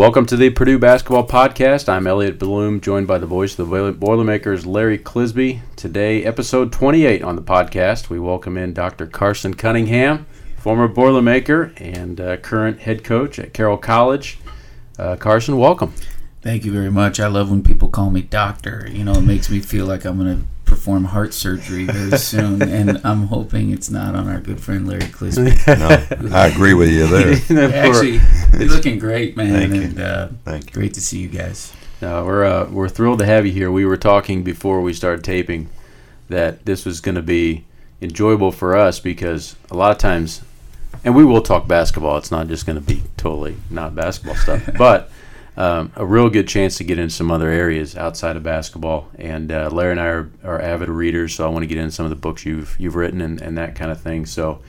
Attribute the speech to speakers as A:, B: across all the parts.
A: Welcome to the Purdue Basketball Podcast. I'm Elliot Bloom, joined by the voice of the Boilermakers, Larry Clisby. Today, episode 28 on the podcast, we welcome in Dr. Carson Cunningham, former Boilermaker and uh, current head coach at Carroll College. Uh, Carson, welcome.
B: Thank you very much. I love when people call me doctor. You know, it makes me feel like I'm going to perform heart surgery very soon, and I'm hoping it's not on our good friend Larry Clisby.
C: no, I agree with you there.
B: Actually, you're looking great, man,
C: Thank
B: and
C: you.
B: Uh,
C: Thank you.
B: great to see you guys.
A: No, we're uh, we're thrilled to have you here. We were talking before we started taping that this was going to be enjoyable for us because a lot of times, and we will talk basketball. It's not just going to be totally not basketball stuff, but um, a real good chance to get in some other areas outside of basketball. And uh, Larry and I are, are avid readers, so I want to get in some of the books you've you've written and, and that kind of thing. So.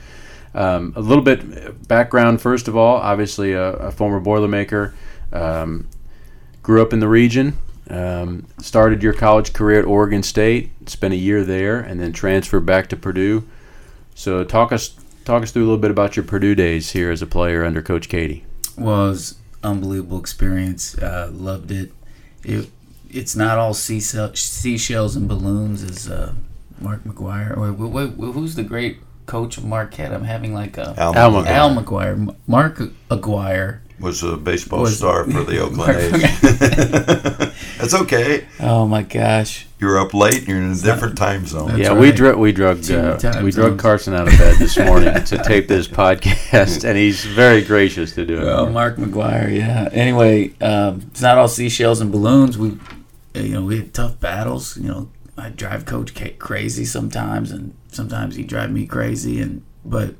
A: Um, a little bit background first of all. Obviously, a, a former Boilermaker, um, grew up in the region. Um, started your college career at Oregon State. Spent a year there, and then transferred back to Purdue. So talk us talk us through a little bit about your Purdue days here as a player under Coach
B: Keady. Was unbelievable experience. Uh, loved it. It it's not all seashell, seashells and balloons, as uh, Mark McGuire. Or wait, wait, who's the great coach of Marquette? I'm having like a
C: Al,
A: Al McGuire.
B: Al McGuire. Mark Aguirre.
C: was a baseball
B: Was-
C: star for the Oakland A's. That's okay.
B: Oh my gosh.
C: You're up late. and You're in a different time zone.
B: That's
A: yeah, we
B: right.
A: drug we drug
B: Two
A: uh, we drug
B: zones.
A: Carson out of bed this morning to tape this podcast, and he's very gracious to do it.
B: Well, Mark McGuire, yeah. Anyway, um, it's not all seashells and balloons. We, you know, we had tough battles. You know, I drive Coach K- crazy sometimes, and sometimes he drive me crazy. And but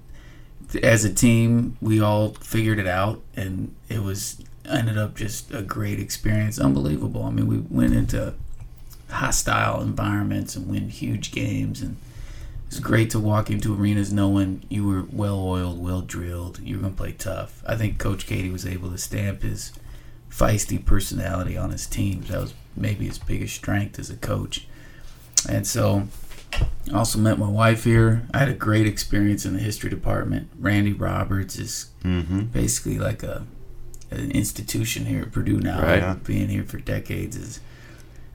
B: as a team, we all figured it out, and it was ended up just a great experience, unbelievable. I mean, we went into hostile environments and win huge games, and it's great to walk into arenas knowing you were well oiled, well drilled. You were going to play tough. I think Coach Keady was able to stamp his feisty personality on his team. That was maybe his biggest strength as a coach. And so, I also met my wife here. I had a great experience in the history department. Randy Roberts is
C: Mm-hmm.
B: basically like a an institution here at Purdue now.
A: Right.
B: Being here for decades as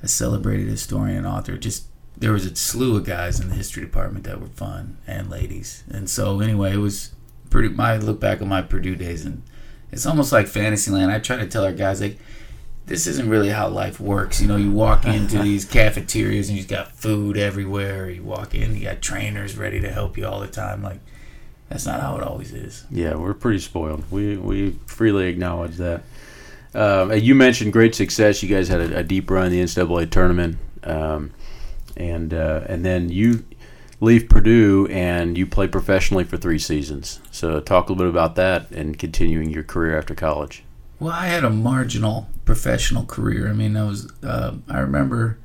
B: a celebrated historian and author. Just there was a slew of guys in the history department that were fun and ladies. And so anyway, it was pretty. I look back on my Purdue days and it's almost like Fantasyland. I try to tell our guys like. This isn't really how life works. You know, you walk into these cafeterias and you've got food everywhere. You walk in, you got trainers ready to help you all the time. Like, that's not how it always is.
A: Yeah, we're pretty spoiled. We we freely acknowledge that. Um, you mentioned great success. You guys had a, a deep run in the NCAA tournament, um, and uh, and then you leave Purdue and you play professionally for three seasons. So talk a little bit about that and continuing your career after college.
B: Well, I had a marginal professional career. I mean, I was. Uh, I remember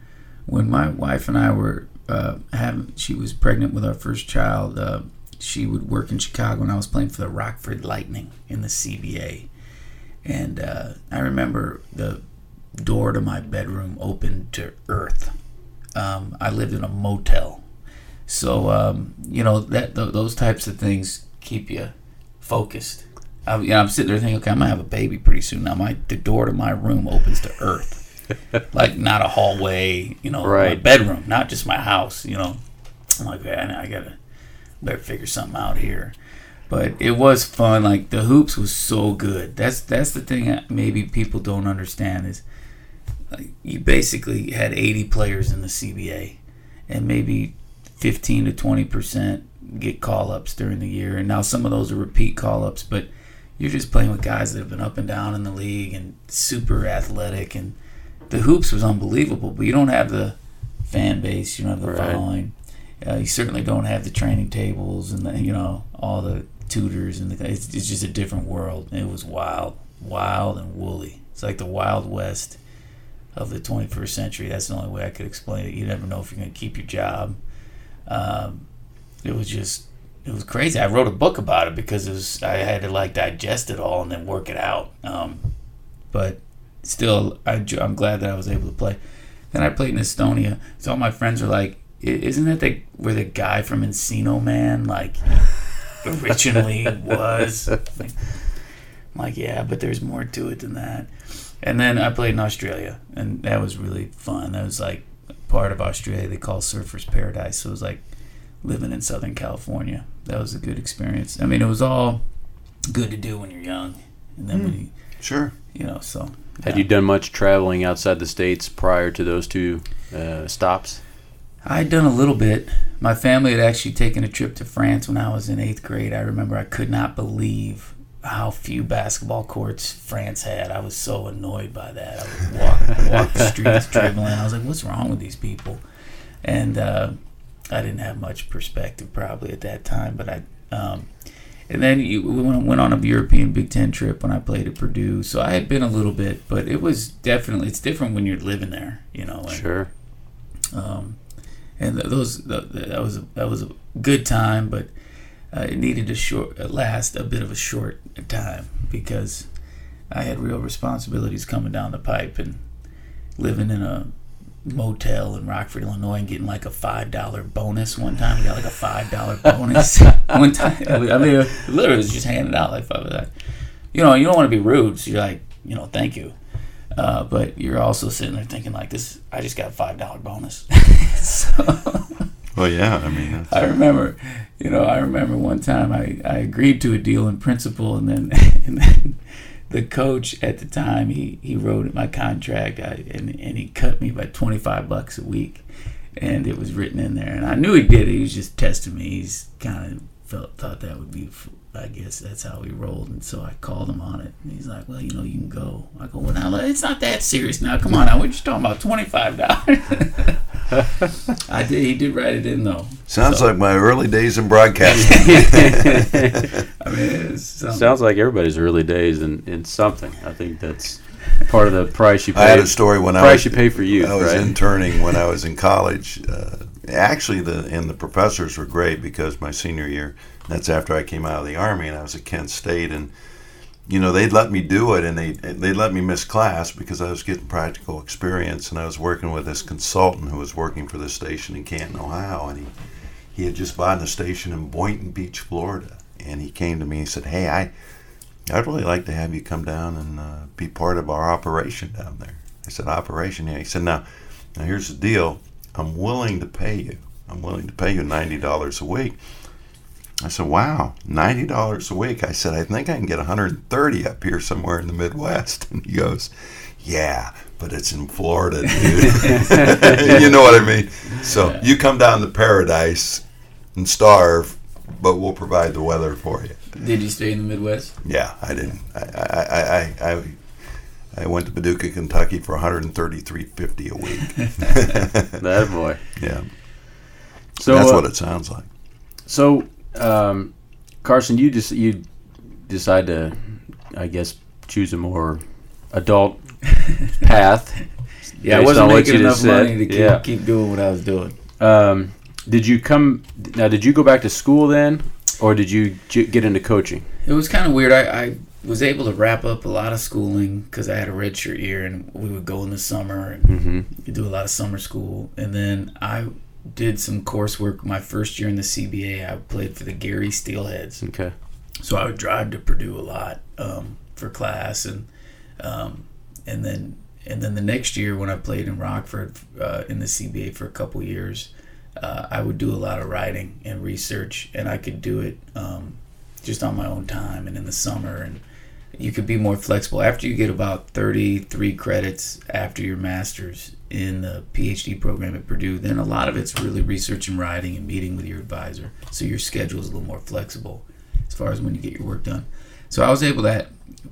B: when my wife and I were uh, having. She was pregnant with our first child. Uh, she would work in Chicago, and I was playing for the Rockford Lightning in the CBA. And uh, I remember the door to my bedroom opened to earth. Um, I lived in a motel, so um, you know that th- those types of things keep you focused. I, you know, I'm sitting there thinking, okay, I'm gonna have a baby pretty soon. Now my the door to my room opens to earth, like not a hallway, you know, my bedroom, not just my house. You know, I'm like, man, I gotta better figure something out here. But it was fun. Like the hoops was so good. That's that's the thing that maybe people don't understand is like, you basically had 80 players in the CBA, and maybe 15 to 20 percent get call ups during the year, and now some of those are repeat call ups. But you're just playing with guys that have been up and down in the league and super athletic, and the hoops was unbelievable. But you don't have the fan base, you don't have the
A: Right.
B: following. Uh, you certainly don't have the training tables and the, you know all the tutors and the, it's, it's just a different world. It was wild, wild and woolly. It's like the wild west of the 21st century. That's the only way I could explain it. You never know if you're going to keep your job. Um, it was just it was crazy. I wrote a book about it because it was I had to like digest it all and then work it out. Um, but still, I, I'm glad that I was able to play. Then I played in Estonia. So all my friends were like, "Isn't that the where the guy from Encino Man like originally was?" Like, I'm like, yeah, but there's more to it than that. And then I played in Australia, and that was really fun. That was like part of Australia they call Surfers Paradise. So it was like living in Southern California. That was a good experience. I mean, it was all good to do when you're young, and then when you,
C: Sure.
B: you know, so.
A: Had
B: yeah.
A: you done much traveling outside the states prior to those two uh, stops?
B: I'd done a little bit. My family had actually taken a trip to France when I was in eighth grade. I remember I could not believe how few basketball courts France had. I was so annoyed by that. I would walk, walk the streets dribbling. I was like, what's wrong with these people? And uh, I didn't have much perspective probably at that time, but I. Um, and then you, we went, on a European Big Ten trip when I played at Purdue. So I had been a little bit, but it was definitely it's different when you're living there, you know. And,
A: Sure.
B: um, and those that was a, that was a good time, but uh, it needed to short last a bit of a short time because I had real responsibilities coming down the pipe and living in a motel in Rockford, Illinois, and getting like a five dollar bonus one time. We got like a five dollar bonus one time. I mean, it literally was just handed out like five of that. You know, you don't want to be rude, so you're like, you know, thank you. Uh, but you're also sitting there thinking like this. I just got a five dollar bonus. so
C: Well, yeah. I mean, that's,
B: I remember, you know, I remember one time I, I agreed to a deal in principle, and then and then the coach at the time he he wrote my contract, I, and and he cut me by twenty five bucks a week, and it was written in there, and I knew he did it. He was just testing me. He's kind of felt thought that would be. F- I guess that's how he rolled, and so I called him on it. And he's like, "Well, you know, you can go." I go, "Well, now it's not that serious. Now, come on, now we're just talking about twenty five dollars." I did. He did write it in though.
C: sounds
B: So-
C: like my early days in broadcasting.
B: I mean, it's.
A: Sounds like everybody's early days in, in something. I think that's part of the price you pay.
C: I had a story when I
A: price
C: was
A: you pay for youth,
C: I was
A: right?
C: interning when I was in college. Uh, actually, the and the professors were great because my senior year, that's after I came out of the army, and I was at Kent State, and you know they'd let me do it, and they they'd let me miss class because I was getting practical experience, and I was working with this consultant who was working for the station in Canton, Ohio, and he he had just bought a station in Boynton Beach, Florida, and he came to me and said, "Hey, I." I'd really like to have you come down and uh, be part of our operation down there. I said, Operation? Yeah. He said, now, now here's the deal. I'm willing to pay you. I'm willing to pay you $90 a week. I said, wow, $90 a week. I said, I think I can get 130 up here somewhere in the Midwest. And he goes, yeah, but it's in Florida, dude. you know what I mean? So you come down to paradise and starve, but we'll provide the weather for you.
B: Did you stay in the Midwest?
C: Yeah, I didn't. I I, I, I, I, I went to Paducah, Kentucky for 133.50 a week.
A: that boy.
C: yeah,
A: So
C: that's
A: uh,
C: what it sounds like.
A: So, um, Carson, you just you decide to, I guess, choose a more adult path.
B: Yeah, I wasn't making enough money to keep,
A: Yeah.
B: keep doing what I was doing.
A: Um, did you come now? Did you go back to school then, or did you j- get into coaching?
B: It was kind of weird. I, I was able to wrap up a lot of schooling because I had a redshirt year, and we would go in the summer and
A: Mm-hmm.
B: do a lot of summer school. And then I did some coursework my first year in the CBA. I played for the Gary Steelheads.
A: Okay.
B: so I would drive to Purdue a lot um, for class, and um, and then and then the next year when I played in Rockford uh, in the CBA for a couple years, uh, I would do a lot of writing and research, and I could do it um, just on my own time and in the summer, and you could be more flexible after you get about 33 credits after your master's in the PhD program at Purdue. Then a lot of it's really research and writing and meeting with your advisor, so your schedule is a little more flexible as far as when you get your work done. So I was able to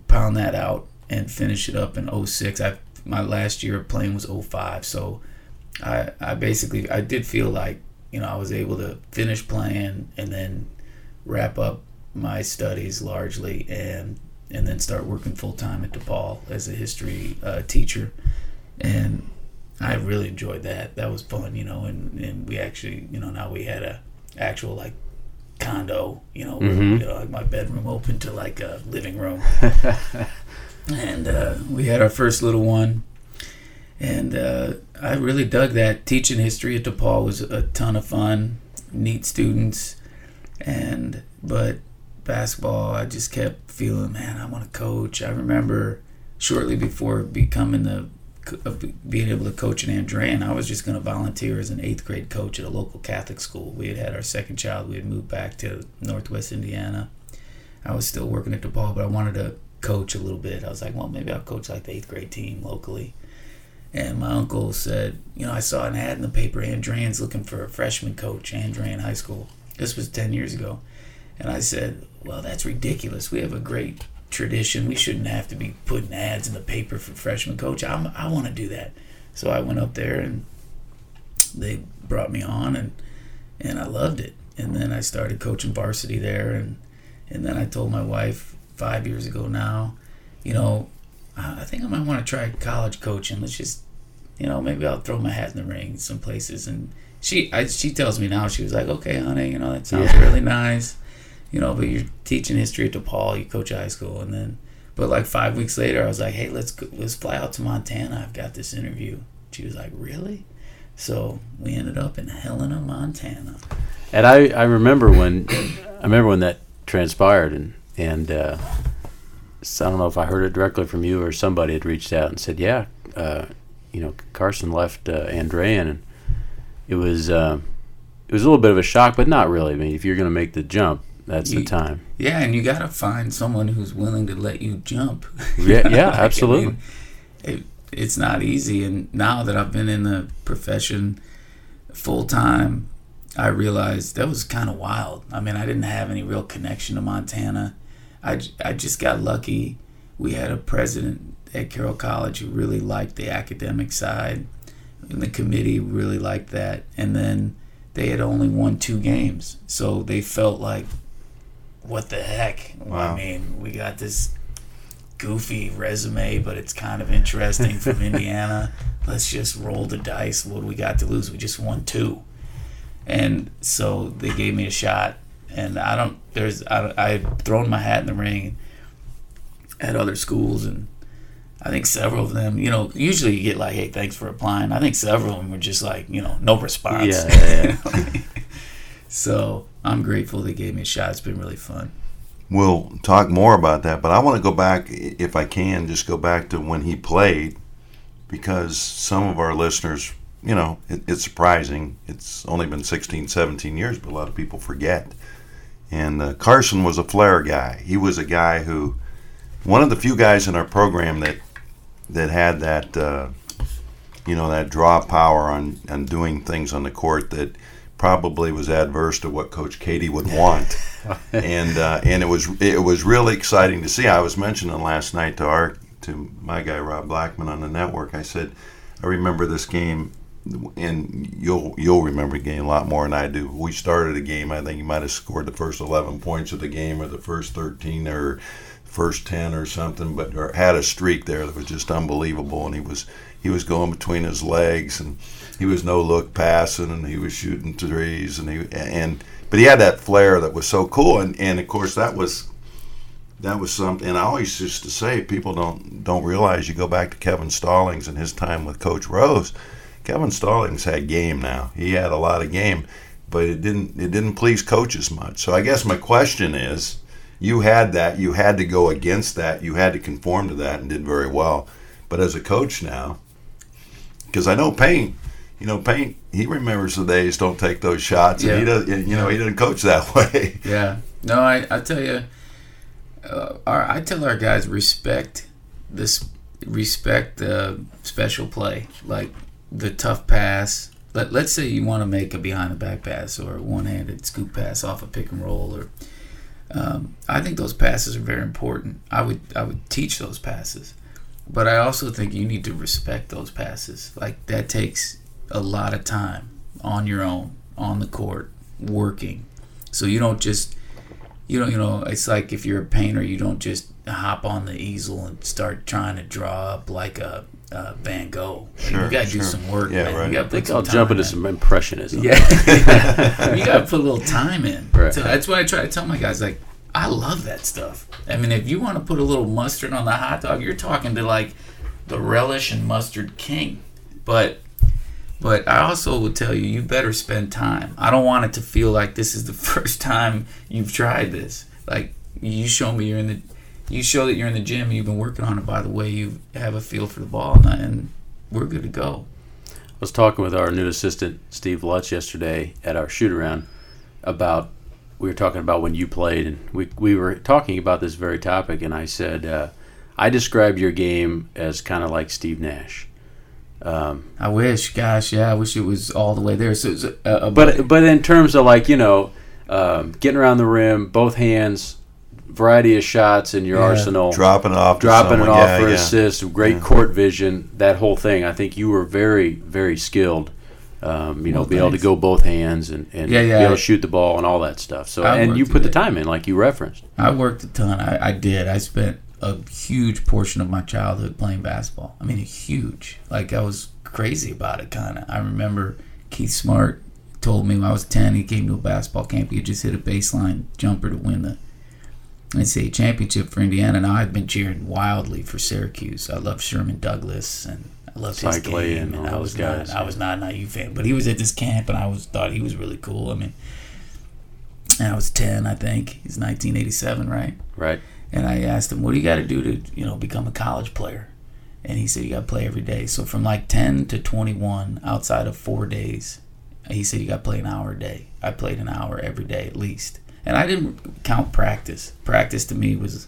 B: pound that out and finish it up in 06. I my last year of playing was 05. So I I basically I did feel like, you know, I was able to finish playing and then wrap up my studies largely and and then start working full time at DePaul as a history uh, teacher. And I really enjoyed that. That was fun, you know, and, and we actually, you know, now we had a actual like condo, you know, where,
A: Mhm.
B: you know, like my bedroom open to like a living room. and uh, we had our first little one. And uh, I really dug that. Teaching history at DePaul was a ton of fun, neat students. And, but basketball, I just kept feeling, man, I want to coach. I remember shortly before becoming the being able to coach an Andrean, I was just going to volunteer as an eighth grade coach at a local Catholic school. We had had our second child. We had moved back to Northwest Indiana. I was still working at DePaul, but I wanted to coach a little bit. I was like, well, maybe I'll coach like the eighth grade team locally. And my uncle said, you know, I saw an ad in the paper, Andrean's looking for a freshman coach, Andrean High School. This was 10 years ago. And I said, well, that's ridiculous. We have a great tradition. We shouldn't have to be putting ads in the paper for freshman coach. I'm, I want to do that. So I went up there and they brought me on and and I loved it. And then I started coaching varsity there and and then I told my wife five years ago now, you know, I think I might want to try college coaching. Let's just, you know, maybe I'll throw my hat in the ring some places. And she, I, she tells me now, she was like, okay, honey, you know, that sounds yeah. really nice, you know, but you're teaching history at DePaul, you coach high school, and then, but like five weeks later, I was like, hey, let's let's fly out to Montana. I've got this interview. She was like, really? So we ended up in Helena, Montana.
A: And I, I remember when, I remember when that transpired, and and uh, so I don't know if I heard it directly from you or somebody had reached out and said, yeah, uh, you know, Carson left uh, Andrean, and it was uh, it was a little bit of a shock, but not really. I mean, if you're going to make the jump, that's
B: you,
A: the time.
B: Yeah, and you got to find someone who's willing to let you jump.
A: Yeah, yeah, like, absolutely. I mean,
B: it, it's not easy, and now that I've been in the profession full time, I realized that was kind of wild. I mean, I didn't have any real connection to Montana. I, I just got lucky. We had a president at Carroll College who really liked the academic side, and the committee really liked that. And then they had only won two games, so they felt like, what the heck? Wow. I mean, we got this goofy resume, but it's kind of interesting from Indiana. Let's just roll the dice. What do we got to lose? We just won two. And so they gave me a shot and I don't. There's I I've thrown my hat in the ring at other schools, and I think several of them. You know, usually you get like, "Hey, thanks for applying." I think several of them were just like, you know, no response. Yeah. yeah, yeah. so I'm grateful they gave me a shot. It's been really fun.
C: We'll talk more about that, but I want to go back, if I can, just go back to when he played, because some of our listeners you know, it, it's surprising. It's only been 16, 17 years, but a lot of people forget. And uh, Carson was a flair guy. He was a guy who, one of the few guys in our program that that had that, uh, you know, that draw power on on doing things on the court that probably was adverse to what Coach Keady would want. and uh, and it was it was really exciting to see. I was mentioning last night to our to my guy Rob Blackman on the network. I said, I remember this game and you'll you'll remember the game a lot more than I do. We started a game. I think he might have scored the first 11 points of the game, or the first 13, or first 10, or something. But or had a streak there that was just unbelievable, and he was he was going between his legs, and he was no look passing, and he was shooting threes, and he and but he had that flair that was so cool, and and of course that was that was something. And I always used to say people don't don't realize you go back to Kevin Stallings and his time with Coach Rose Kevin Stallings had game now. He had a lot of game, but it didn't it didn't please coaches much. So I guess my question is, you had that, you had to go against that, you had to conform to that, and did very well. But as a coach now, because I know Paint, you know Paint, he remembers the days don't take those shots, yeah. and he does, you know, he doesn't coach that way.
B: Yeah, no, I I tell you, uh, our, I tell our guys respect this respect the special play like the tough pass. Let, let's say you want to make a behind the back pass or a one handed scoop pass off a pick and roll or um, I think those passes are very important. I would I would teach those passes, but I also think you need to respect those passes. Like that takes a lot of time on your own on the court working, so you don't just you don't you know it's like if you're a painter you don't just hop on the easel and start trying to draw up like a uh, Van Gogh. Sure, you got to sure. do some work. Yeah, man. right. You
A: got to put I'll jump into in. some impressionism.
B: Yeah, you got to put a little time in. Right. So that's why I try to tell my guys like, I love that stuff. I mean, if you want to put a little mustard on the hot dog, you're talking to like the relish and mustard king. But but I also would tell you, you better spend time. I don't want it to feel like this is the first time you've tried this. Like You show me you're in the, you show that you're in the gym. You've been working on it. By the way, you have a feel for the ball, and, and we're good to go.
A: I was talking with our new assistant Steve Lutz yesterday at our shoot around about we were talking about when you played, and we we were talking about this very topic, and I said uh, I described your game as kind of like Steve Nash. Um,
B: I wish, gosh, yeah, I wish it was all the way there. So, it's a, a,
A: but but in terms of like you know um, getting around the rim, both hands, variety of shots in your
B: Yeah.
A: arsenal,
C: dropping it off,
A: dropping it off
C: yeah,
A: for
C: yeah.
A: assists, great
C: Yeah.
A: court vision, that whole thing. I think you were very very skilled. Um, you know,
B: Well,
A: be able to go both hands and, and
B: Yeah, yeah.
A: be able to shoot the ball and all that stuff. So
B: I
A: and you
B: worked
A: put the time in, like you referenced.
B: I worked a ton. I, I did. I spent a huge portion of my childhood playing basketball. I mean, a huge. Like I was crazy about it, kind of. I remember Keith Smart told me when I was ten, he came to a basketball camp. He just hit a baseline jumper to win the NCAA championship for Indiana. Now I've been cheering wildly for Syracuse. I love Sherman Douglas and. I love his game,
A: and
B: and I was
A: guys,
B: not. I was not an IU fan, but he was at this camp, and I was thought he was really cool. I mean, and I was ten, I think. He's 1987, right?
A: Right.
B: And I asked him, "What do you got to do to, you know, become a college player?" And he said, "You got to play every day." So from like 10 to 21, outside of four days, he said, "You got to play an hour a day." I played an hour every day at least, and I didn't count practice. Practice to me was,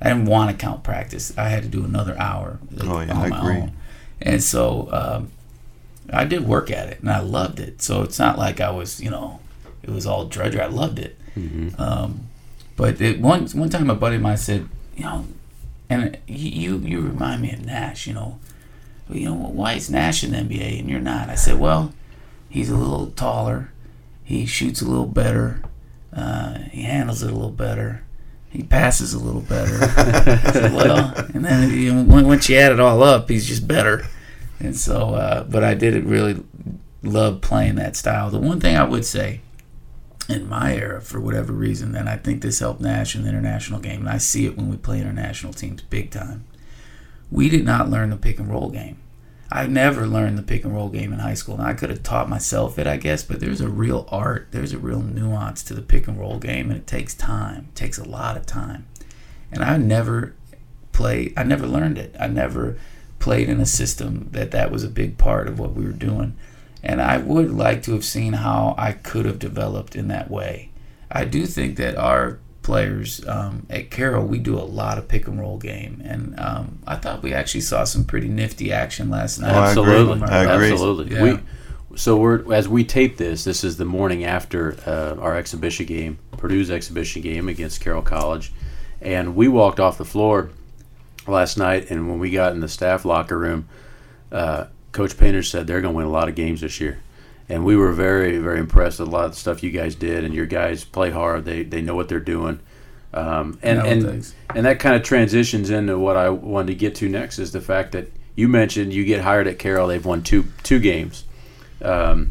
B: I didn't want to count practice. I had to do another hour like,
C: Oh, yeah,
B: on
C: I
B: my
C: agree.
B: own, and so um, I did work at it, and I loved it. So it's not like I was, you know, it was all drudgery. I loved it. Um, but it, one one time a buddy of mine said, you know, and you you remind me of Nash. You know, you know why is Nash in the NBA and you're not? I said, well, he's a little taller, he shoots a little better, uh, he handles it a little better. He passes a little better. Said, well, and then you know, once you add it all up, he's just better. And so, uh, but I did really love playing that style. The one thing I would say in my era, for whatever reason, and I think this helped Nash in the international game, and I see it when we play international teams big time. We did not learn the pick and roll game. I never learned the pick and roll game in high school, and I could have taught myself it, I guess. But there's a real art, there's a real nuance to the pick and roll game, and it takes time. It takes a lot of time, and I never played. I never learned it. I never played in a system that that was a big part of what we were doing. And I would like to have seen how I could have developed in that way. I do think that our players um, at Carroll, we do a lot of pick and roll game. And um, I thought we actually saw some pretty nifty action last night.
C: Oh, I agree.
A: Absolutely.
C: I agree.
A: Absolutely.
B: Yeah.
A: We so we're as we tape this. This is the morning after uh, our exhibition game, Purdue's exhibition game against Carroll College, and we walked off the floor last night. And when we got in the staff locker room, uh, Coach Painter said they're going to win a lot of games this year. And we were very, very impressed with a lot of the stuff you guys did. And your guys play hard. They they know what they're doing. Um, and
B: No,
A: and
B: thanks.
A: and that kind of transitions into what I wanted to get to next is the fact that you mentioned you get hired at Carroll. They've won two two games. Um,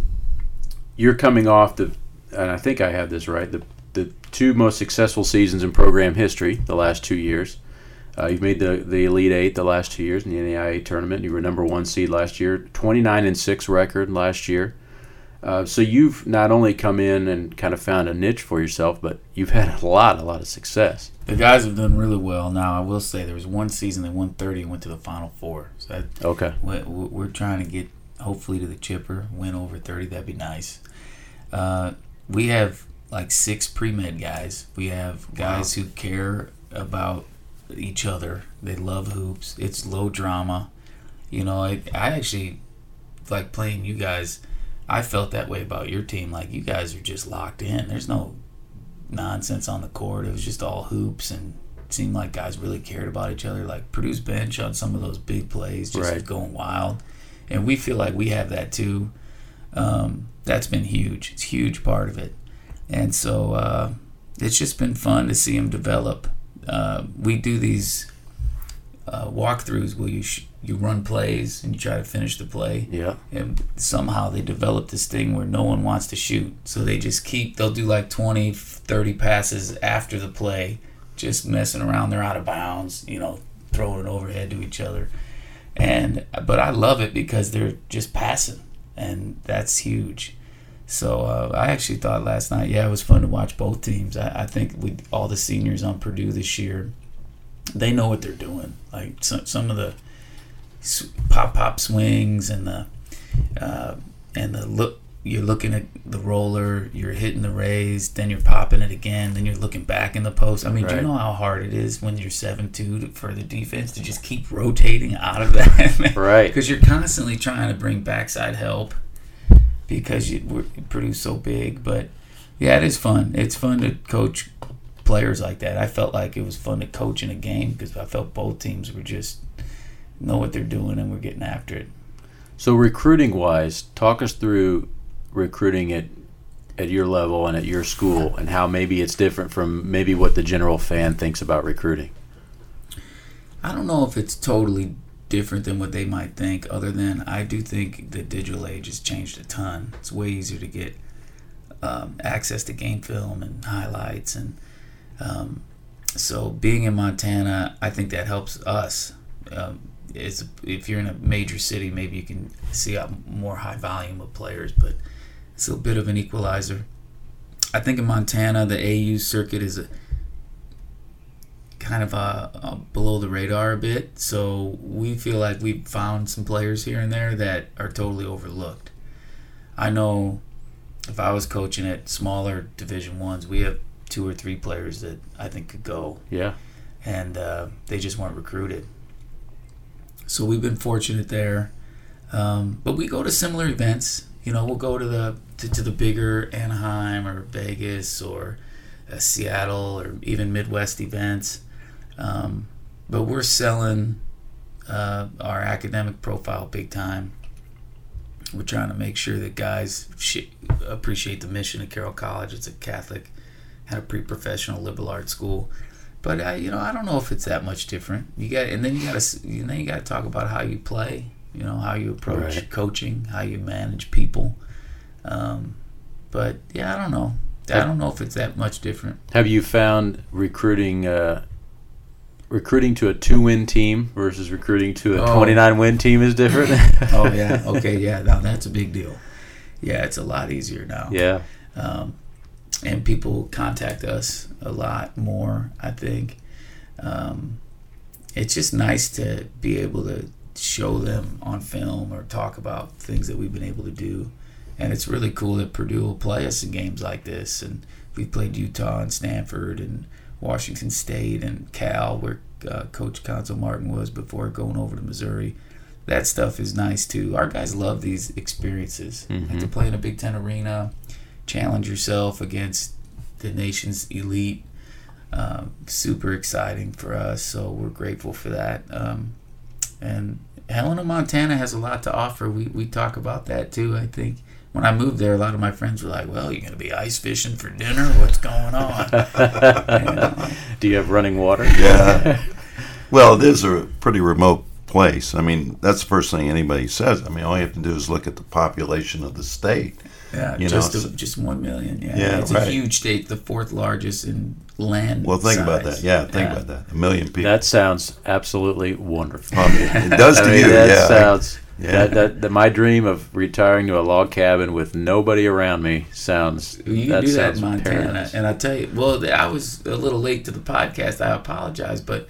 A: you're coming off the, and I think I have this right. The the two most successful seasons in program history the last two years. Uh, you've made the the Elite Eight the last two years in the NAIA tournament. You were number one seed last year, 29 and six record last year. Uh, so you've not only come in and kind of found a niche for yourself, but you've had a lot, a lot of success.
B: The guys have done really well. Now, I will say there was one season they won 30 and went to the Final Four. So that,
A: Okay.
B: we- we- we're trying to get hopefully to the chipper, win over 30. That'd be nice. Uh, we have like six pre med guys. We have guys who care about each other. They love hoops. It's low drama. You know, I, I actually like playing you guys. I felt that way about your team. Like you guys are just locked in. There's no nonsense on the court. It was just all hoops and seemed like guys really cared about each other. Like Purdue's bench on some of those big plays, just
A: Right.
B: going wild. And we feel like we have that too. Um, that's been huge. It's a huge part of it. And so uh, it's just been fun to see them develop. Uh, we do these uh, walkthroughs where you sh- you run plays and you try to finish the play.
A: Yeah.
B: and somehow they develop this thing where no one wants to shoot. So they just keep they'll do like 20 30 passes after the play just messing around. They're out of bounds you know throwing it overhead to each other. And but i love it because they're just passing. And that's huge So uh, I actually thought last night, yeah, it was fun to watch both teams. I, I think with all the seniors on Purdue this year, they know what they're doing. Like some some of the pop pop swings and the uh, and the look you're looking at the roller, you're hitting the raise, then you're popping it again, then you're looking back in the post. I mean, do you know how hard it is when you're seven two for the defense to just keep rotating out of that?
A: Right.
B: Because you're constantly trying to bring backside help because you we're, Purdue's so big. But yeah, it is fun. It's fun to coach players like that. I felt like it was fun to coach in a game because I felt both teams were just know what they're doing and we're getting after it.
A: So recruiting wise, talk us through recruiting at at your level and at your school and how maybe it's different from maybe what the general fan thinks about recruiting.
B: I don't know if it's totally different than what they might think, other than I do think the digital age has changed a ton. It's way easier to get um, access to game film and highlights. And um, so being in Montana, I think that helps us. Um, it's, if you're in a major city, maybe you can see a more high volume of players, but it's a bit of an equalizer. I think in Montana, the AU circuit is a, kind of uh, uh, below the radar a bit. So we feel like we've found some players here and there that are totally overlooked. I know if I was coaching at smaller Division ones, we have two or three players that I think could go,
A: Yeah.
B: and uh, they just weren't recruited. So we've been fortunate there, um, but we go to similar events. You know, we'll go to the to, to the bigger Anaheim or Vegas or uh, Seattle or even Midwest events. Um, but we're selling uh, our academic profile big time. We're trying to make sure that guys sh- appreciate the mission of Carroll College. It's a Catholic, had a pre-professional liberal arts school, but uh, you know I don't know if it's that much different. You got and then you got to then you got to talk about how you play. You know how you approach
A: Right.
B: coaching, how you manage people. Um, but yeah, I don't know. I don't know if it's that much different.
A: Have you found recruiting uh, recruiting to a two win team versus recruiting to a
B: Oh.
A: twenty nine win team is different?
B: oh yeah, okay, yeah. Now that's a big deal. Yeah, it's a lot easier now.
A: yeah.
B: um, and people contact us a lot more. I think um, it's just nice to be able to show them on film or talk about things that we've been able to do. And it's really cool that Purdue will play us in games like this. And we played Utah and Stanford and Washington State and Cal, where uh, Coach Cuonzo Martin was before going over to Missouri. That stuff is nice too. Our guys love these experiences. Like to play in a Big Ten arena, challenge yourself against the nation's elite. Um, super exciting for us, so we're grateful for that. Um, and Helena, Montana has a lot to offer. We, we talk about that too, I think. When I moved there, a lot of my friends were like, Well, you're going to be ice fishing for dinner? What's going on? And,
A: Do you have running water?
C: Yeah. well, it is a pretty remote place. I mean, that's the first thing anybody says. I mean, all you have to do is look at the population of the state.
B: yeah,
C: You know,
B: just,
C: so-
B: a, just one million. Yeah,
C: Yeah,
B: it's
C: right.
B: a huge state, the fourth largest in land.
C: Well, think about that. Yeah, think about that. A million people.
A: That sounds absolutely wonderful.
C: it does to
A: I mean,
C: you.
A: that
C: yeah.
A: sounds.
C: Yeah.
A: That, that, that my dream of retiring to a log cabin with nobody around me sounds.
B: You can
A: that
B: do that in Montana. And I tell you, well, I was a little late to the podcast. I apologize, but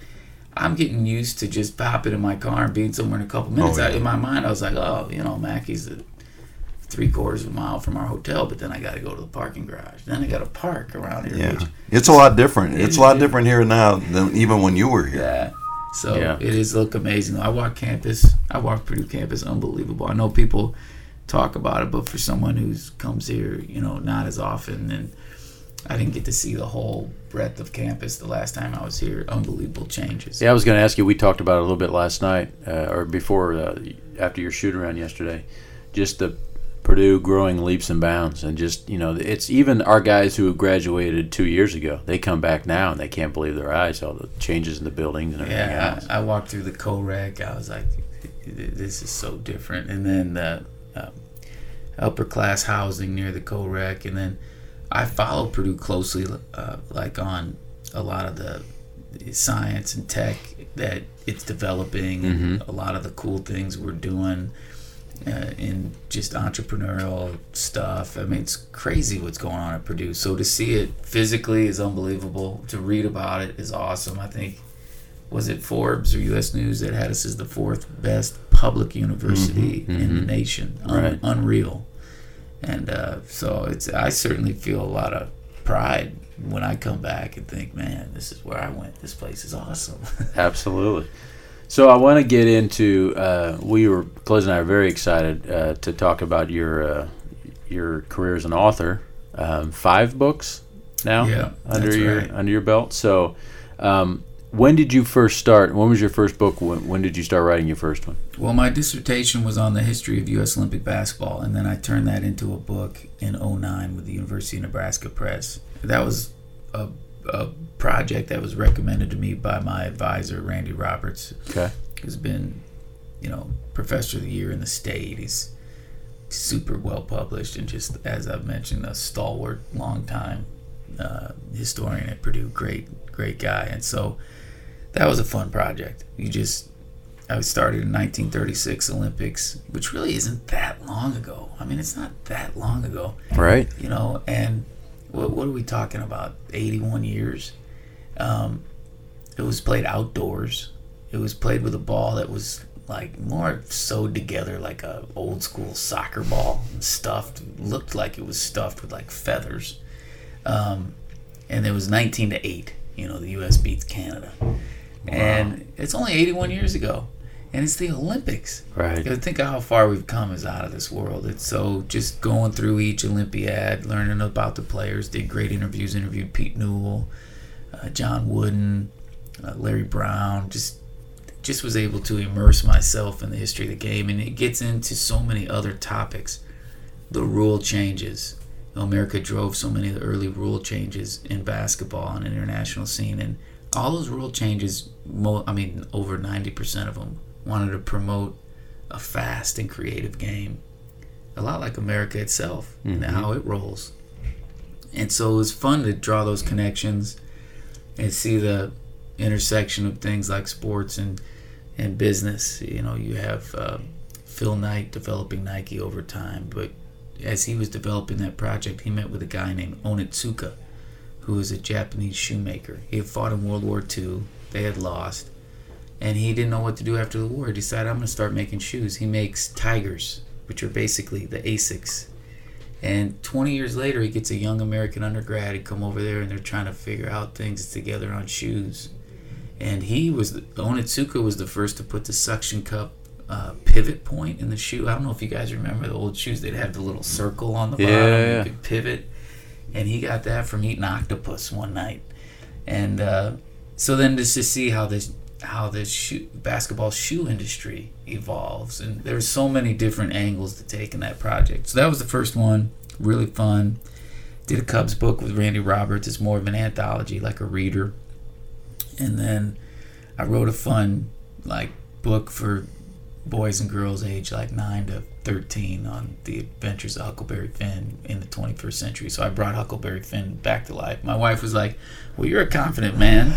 B: I'm getting used to just popping in my car and being somewhere in a couple minutes.
C: Oh, yeah.
B: I, in my mind, I was like, oh, you know, Mackey's a three quarters of a mile from our hotel, but then I got to go to the parking garage. Then I got to park around here.
C: Yeah, it's a lot different. It's a lot different here now than even when you were here.
B: yeah. So
A: Yeah.
B: it is look amazing. I walk campus. I walk Purdue campus. Unbelievable. I know people talk about it, but for someone who's comes here, you know, not as often, and I didn't get to see the whole breadth of campus the last time I was here. Unbelievable changes.
A: Yeah, I was going to ask you. We talked about it a little bit last night, uh, or before, uh, after your shoot around yesterday. Just the Purdue growing leaps and bounds, and just you know, it's even our guys who graduated two years ago. They come back now and they can't believe their eyes. All the changes in the buildings and everything
B: Yeah,
A: else.
B: I, I walked through the co-rec. I was like, this is so different. And then the uh, upper class housing near the co-rec. And then I follow Purdue closely, uh, like on a lot of the science and tech that it's developing, and a lot of the cool things we're doing. uh, in just entrepreneurial stuff. I mean, it's crazy what's going on at Purdue. So to see it physically is unbelievable. To read about it is awesome. I think was it Forbes or U.S. News that had us as the fourth best public university
A: Mhm,
B: in the
A: mhm.
B: nation. Un-
A: Right.
B: Unreal. And uh, so it's I certainly feel a lot of pride when I come back and think, man, this is where I went. This place is awesome.
A: Absolutely. So I want to get into. Uh, we were Close and I are very excited uh, to talk about your uh, your career as an author. Um, five books now
B: Yeah,
A: under your
B: right.
A: under your belt. So um, when did you first start? When was your first book? When, when did you start writing your first one?
B: Well, my dissertation was on the history of U.S. Olympic basketball, and then I turned that into a book in 09 with the University of Nebraska Press. That was a, a project that was recommended to me by my advisor, Randy Roberts,
A: Okay.
B: who's been, you know, Professor of the Year in the state. He's super well published and just, as I've mentioned, a stalwart, long time uh, historian at Purdue. Great, great guy. And so that was a fun project. You just I started in 1936 Olympics, which really isn't that long ago. I mean, it's not that long ago,
A: Right.
B: you know. And what, what are we talking about? 81 years. Um, it was played outdoors. It was played with a ball that was like more sewed together like a old school soccer ball, stuffed. Looked like it was stuffed with like feathers. Um, and it was 19 to 8. You know, the U.S. beats Canada. And it's only 81 years ago. And it's the Olympics.
A: Right.
B: You think of how far we've come is out of this world. It's so just going through each Olympiad, learning about the players. Did great interviews. Interviewed Pete Newell, uh, John Wooden, uh, Larry Brown. Just just was able to immerse myself in the history of the game, and it gets into so many other topics. The rule changes. America drove so many of the early rule changes in basketball on an international scene, and all those rule changes. Mo- I mean, over ninety percent of them wanted to promote a fast and creative game, a lot like America itself and how it rolls. And so it was fun to draw those connections and see the intersection of things like sports and and business. You know, you have uh, Phil Knight developing Nike over time, but as he was developing that project, he met with a guy named Onitsuka, who was a Japanese shoemaker. He had fought in World War II. They had lost, and he didn't know what to do after the war. He decided, I'm going to start making shoes. He makes Tigers, which are basically the Asics. And 20 years later, he gets a young American undergrad to come over there, and they're trying to figure out things together on shoes. And he was, Onitsuka was the first to put the suction cup uh, pivot point in the shoe. I don't know if you guys remember the old shoes, they'd have the little circle on the bottom.
A: Yeah.
B: You could pivot. And he got that from eating octopus one night. And uh, so then just to see how this how this shoe, basketball shoe industry evolves and there's so many different angles to take in that project. So that was the first one really fun. Did a cubs book with randy roberts. It's more of an anthology like a reader. And then i wrote a fun like book for boys and girls age like 9 to 13 on the adventures of huckleberry finn in the 21st century. So i brought huckleberry finn back to life. My wife was like well you're a confident man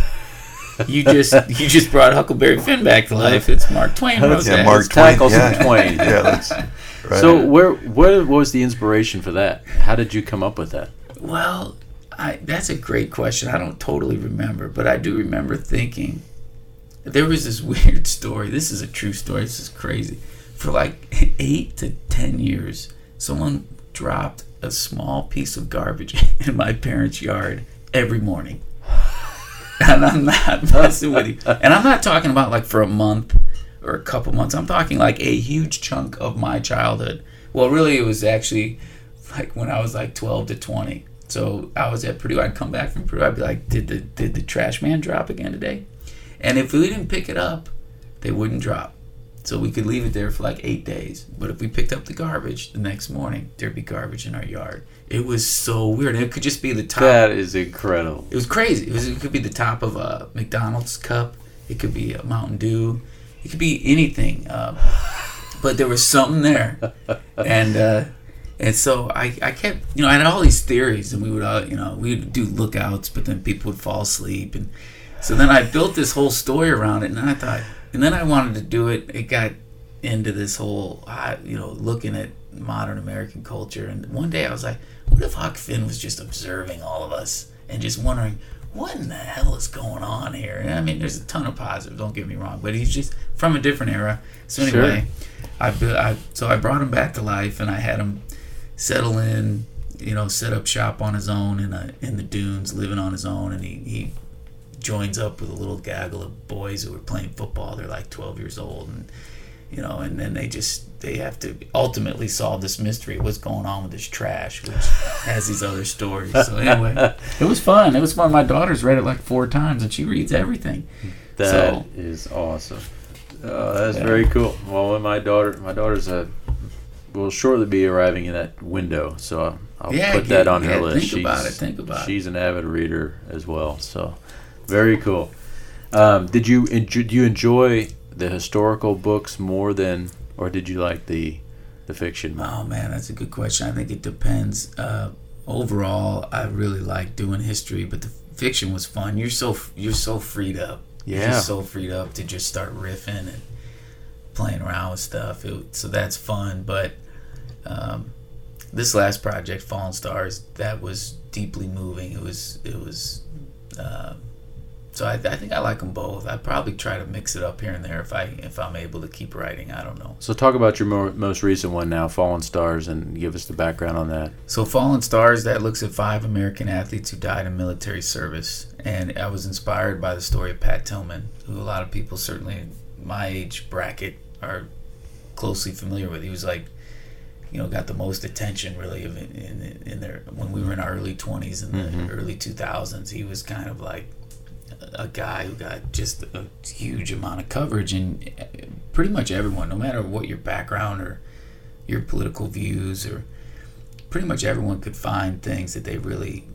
B: you just you just brought Huckleberry Finn back to life. It's Mark Twain wrote
C: Yeah,
B: that.
C: Mark
A: Let's
C: Twain.
A: some
C: Yeah.
A: Twain.
C: yeah, that's right.
A: So where where was the inspiration for that? How did you come up with that?
B: Well, I, that's a great question. I don't totally remember, but I do remember thinking there was this weird story. This is a true story. This is crazy. For like eight to ten years, someone dropped a small piece of garbage in my parents' yard every morning. And I'm not messing with you. And I'm not talking about like for a month or a couple months. I'm talking like a huge chunk of my childhood. Well, really, it was actually like when I was like 12 to 20. So I was at Purdue. I'd come back from Purdue. I'd be like, "Did the did the trash man drop again today?" And if we didn't pick it up, they wouldn't drop. So we could leave it there for like eight days. But if we picked up the garbage the next morning, there'd be garbage in our yard. It was so weird. It could just be the top.
A: That is incredible.
B: It was crazy. It, was, it could be the top of a McDonald's cup. It could be a Mountain Dew. It could be anything. Um, but there was something there, and uh, and so I, I kept you know I had all these theories, and we would uh, you know we would do lookouts, but then people would fall asleep, and so then I built this whole story around it, and then I thought, and then I wanted to do it. It got into this whole, I- you know, looking at modern American culture. And one day I was like, what if Huck Finn was just observing all of us and just wondering, what in the hell is going on here? And I mean, there's a ton of positives. Don't get me wrong, but he's just from a different era. So
A: Sure.
B: anyway, I, I so I brought him back to life, and I had him settle in, you know, set up shop on his own in a, in the dunes, living on his own, and he, he joins up with a little gaggle of boys who are playing football. They're like 12 years old, and you know, and then they just they have to ultimately solve this mystery. What's going on with this trash, which has these other stories. So anyway, it was fun. It was fun. My daughter's read it like four times, and she reads everything.
A: That is
B: So-
A: awesome. Oh, that's
B: Yeah.
A: very cool. Well, when my daughter, my daughter's a will shortly be arriving in that window, so I'll,
B: Yeah,
A: put that on her list.
B: think about it, think about it.
A: She's an avid reader as well, so very cool. Um, did you enjoy, do you enjoy the historical books more than, or did you like the the fiction?
B: Oh man, that's a good question. I think it depends. Uh, overall, I really like doing history, but the fiction was fun. You're so you're so freed up. You're
A: Yeah.
B: so freed up to just start riffing and playing around with stuff. It, so that's fun. But um, this last project, Fallen Stars, that was deeply moving. It was it was. Uh, so I, I think I like them both. I probably try to mix it up here and there if I if I'm able to keep writing. I don't know.
A: So talk about your more, most recent one now, Fallen Stars, and give us the background on that.
B: So Fallen Stars that looks at five American athletes who died in military service, and I was inspired by the story of Pat Tillman, who a lot of people certainly in my age bracket are closely familiar with. He was like, you know, got the most attention really of in, in, in their when we were in our early twenties and the mm-hmm. early two thousands. He was kind of like a, guy who got just a huge amount of coverage, and uh, pretty much everyone, no matter what your background or your political views or pretty much everyone could find things that they really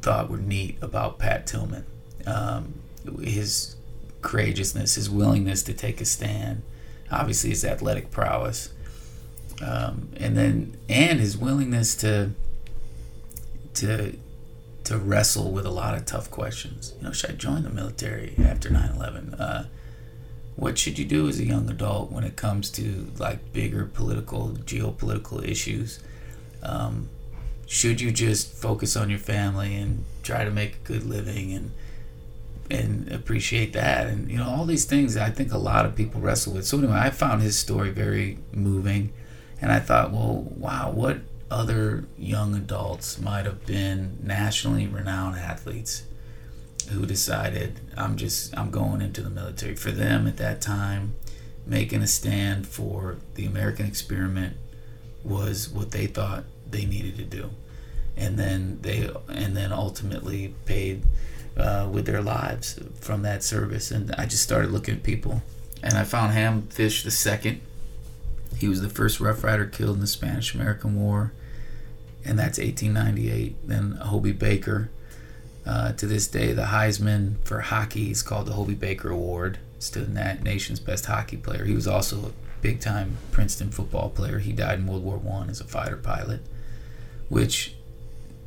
B: thought were neat about Pat Tillman. Um, his courageousness, his willingness to take a stand, obviously his athletic prowess, um, and then and his willingness to to to wrestle with a lot of tough questions. You know, should I join the military after 9/11? Uh, what should you do as a young adult when it comes to like bigger political, geopolitical issues? Um, should you just focus on your family and try to make a good living and and appreciate that and you know all these things I think a lot of people wrestle with. So anyway, I found his story very moving, and I thought, well, wow, what other young adults might have been nationally renowned athletes who decided I'm just I'm going into the military. For them at that time making a stand for the American experiment was what they thought they needed to do. And then they and then ultimately paid uh, with their lives from that service. And I just started looking at people. And I found Ham Fish the second. He was the first Rough Rider killed in the Spanish American War and that's 1898 then Hobey Baker uh, to this day, the Heisman for hockey is called the Hobey Baker Award. It's to the nation's best hockey player. He was also a big-time Princeton football player. He died in World War One as a fighter pilot, which,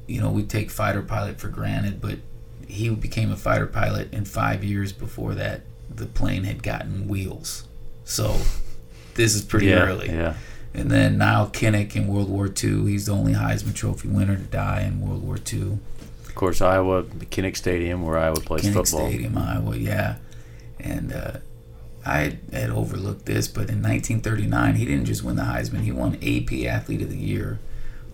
B: you know, we take fighter pilot for granted, but he became a fighter pilot, in five years before that, the plane had gotten wheels. So, this is pretty
A: yeah,
B: early.
A: Yeah.
B: And then Nile Kinnick in World War II. He's the only Heisman Trophy winner to die in World War II.
A: Of course, Iowa, the Kinnick Stadium, where Iowa plays
B: Kinnick
A: football.
B: Stadium, Iowa, yeah. And uh, I had overlooked this, but in 1939, he didn't just win the Heisman; he won AP Athlete of the Year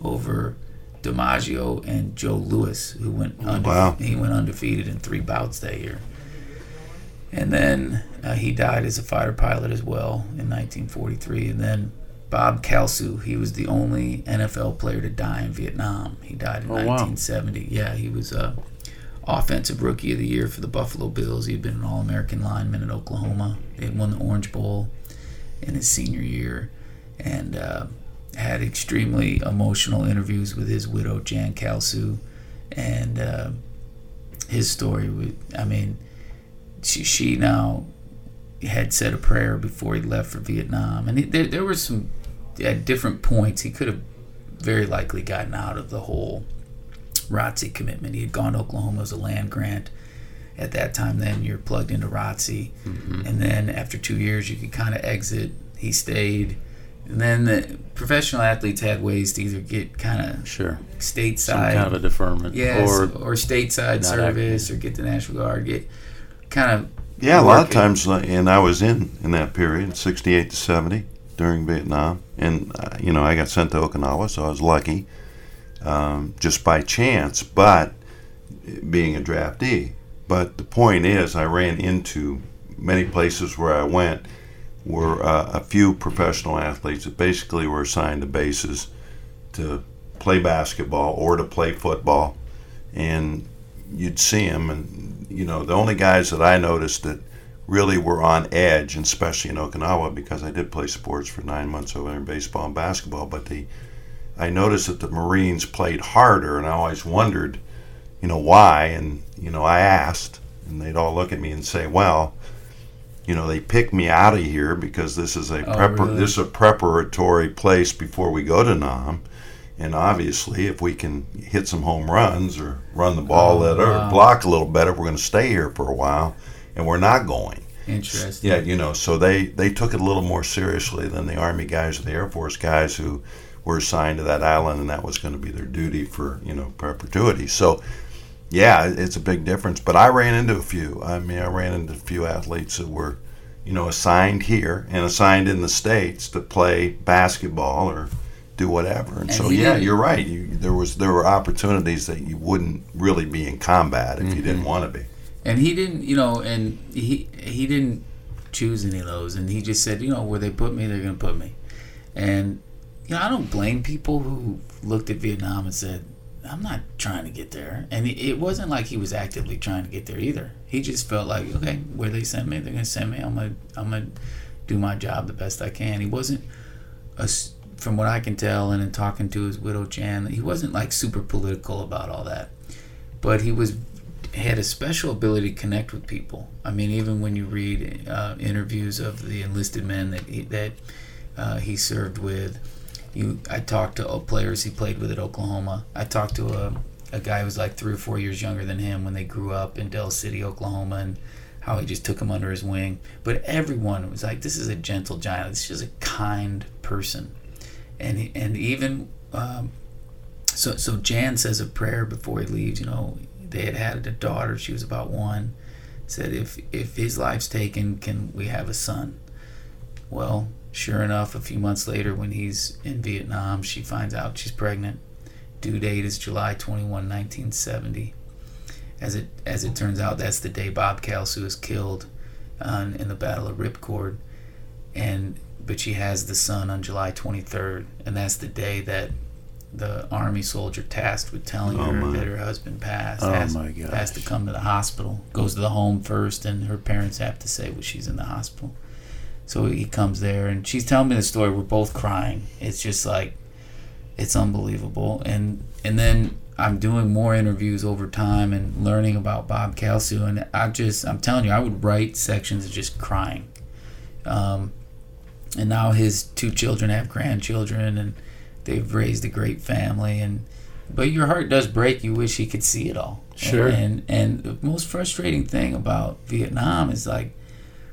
B: over DiMaggio and Joe Louis, who went undefe-
C: wow.
B: he went undefeated in three bouts that year. And then uh, he died as a fighter pilot as well in 1943. And then Bob Kalsu, he was the only NFL player to die in Vietnam. He died in
A: Oh, wow.
B: 1970. Yeah, he was a offensive rookie of the year for the Buffalo Bills. He had been an All-American lineman at Oklahoma. They had won the Orange Bowl in his senior year, and uh, had extremely emotional interviews with his widow Jan Kalsu, and uh, his story. I mean, she she now had said a prayer before he left for Vietnam, and he, there there were some at different points he could have very likely gotten out of the whole ROTC commitment. He had gone to Oklahoma as a land grant. At that time, then you're plugged into ROTC,
A: Mm-hmm.
B: and then after two years, you could kind of exit. he stayed. And then the professional athletes had ways to either get kind of
A: Sure.
B: stateside,
A: Some kind of a deferment.
B: yes,
A: Or
B: or, stateside
A: not
B: service, or get the National Guard, get kind of
C: Yeah, a lot of times, and I was in in that period, '68 to '70 during Vietnam, and uh, you know I got sent to Okinawa, so I was lucky, um, just by chance, but being a draftee. But the point is, I ran into many places where I went were uh, a few professional athletes that basically were assigned to bases to play basketball or to play football, and you'd see them, and you know the only guys that I noticed that really were on edge, especially in Okinawa because I did play sports for nine months over there in baseball and basketball, but the I noticed that the Marines played harder, and I always wondered, you know, why, and you know I asked, and they'd all look at me and say, well. You know, they picked me out of here because this is a
B: Oh,
C: prepar-
B: really?
C: this is a preparatory place before we go to Nam, and obviously, if we can hit some home runs or run the ball
B: Oh,
C: better
B: wow.
C: or block a little better, we're going to stay here for a while, and we're not going.
B: interesting.
C: Yeah, you know, so they they took it a little more seriously than the Army guys or the Air Force guys who were assigned to that island, and that was going to be their duty for you know perpetuity. So, yeah, it's a big difference. But I ran into a few. I mean, I ran into a few athletes that were, you know, assigned here and assigned in the states to play basketball or do whatever. And,
B: And
C: so, yeah, you're right. You, there was there were opportunities that you wouldn't really be in combat if you mm-hmm. didn't want to be.
B: And he didn't, you know, and he he didn't choose any of those, and he just said, you know, where they put me, they're gonna put me. And you know, I don't blame people who looked at Vietnam and said, I'm not trying to get there. And it, wasn't like he was actively trying to get there either. He just felt like, okay, where they send me, they're gonna send me. I'm gonna I'm gonna do my job the best I can. He wasn't a from what I can tell, and in talking to his widow Jan, he wasn't like super political about all that. But he was had a special ability to connect with people. I mean, even when you read uh, interviews of the enlisted men that he, that uh, he served with, you I talked to players he played with at Oklahoma. I talked to a, a guy who was like three or four years younger than him when they grew up in Del City, Oklahoma, and how he just took him under his wing. But everyone was like, "This is a gentle giant. This is a kind person," and and even. Um, so, so Jan says a prayer before he leaves. You know, they had had a daughter. She was about one. Said, if if his life's taken, can we have a son? Well, sure enough, a few months later, when he's in Vietnam, she finds out she's pregnant. Due date is July 21, 1970. As it as it turns out, that's the day Bob Kalsu is killed uh, in the Battle of Ripcord, and but she has the son on July 23rd, and that's the day that the army soldier tasked with telling
C: Oh,
B: her
C: my.
B: that her husband passed
A: Oh,
B: has,
A: my
B: has to come to the hospital. Goes to the home first, and her parents have to say well, she's in the hospital. So he comes there, and she's telling me the story. We're both crying. It's just like, it's unbelievable. And and then I'm doing more interviews over time and learning about Bob Kalsu, and I just I'm telling you, I would write sections of just crying. Um, and now his two children have grandchildren, and they've raised a great family. And but your heart does break. You wish he could see it all.
A: Sure.
B: And and the most frustrating thing about Vietnam is like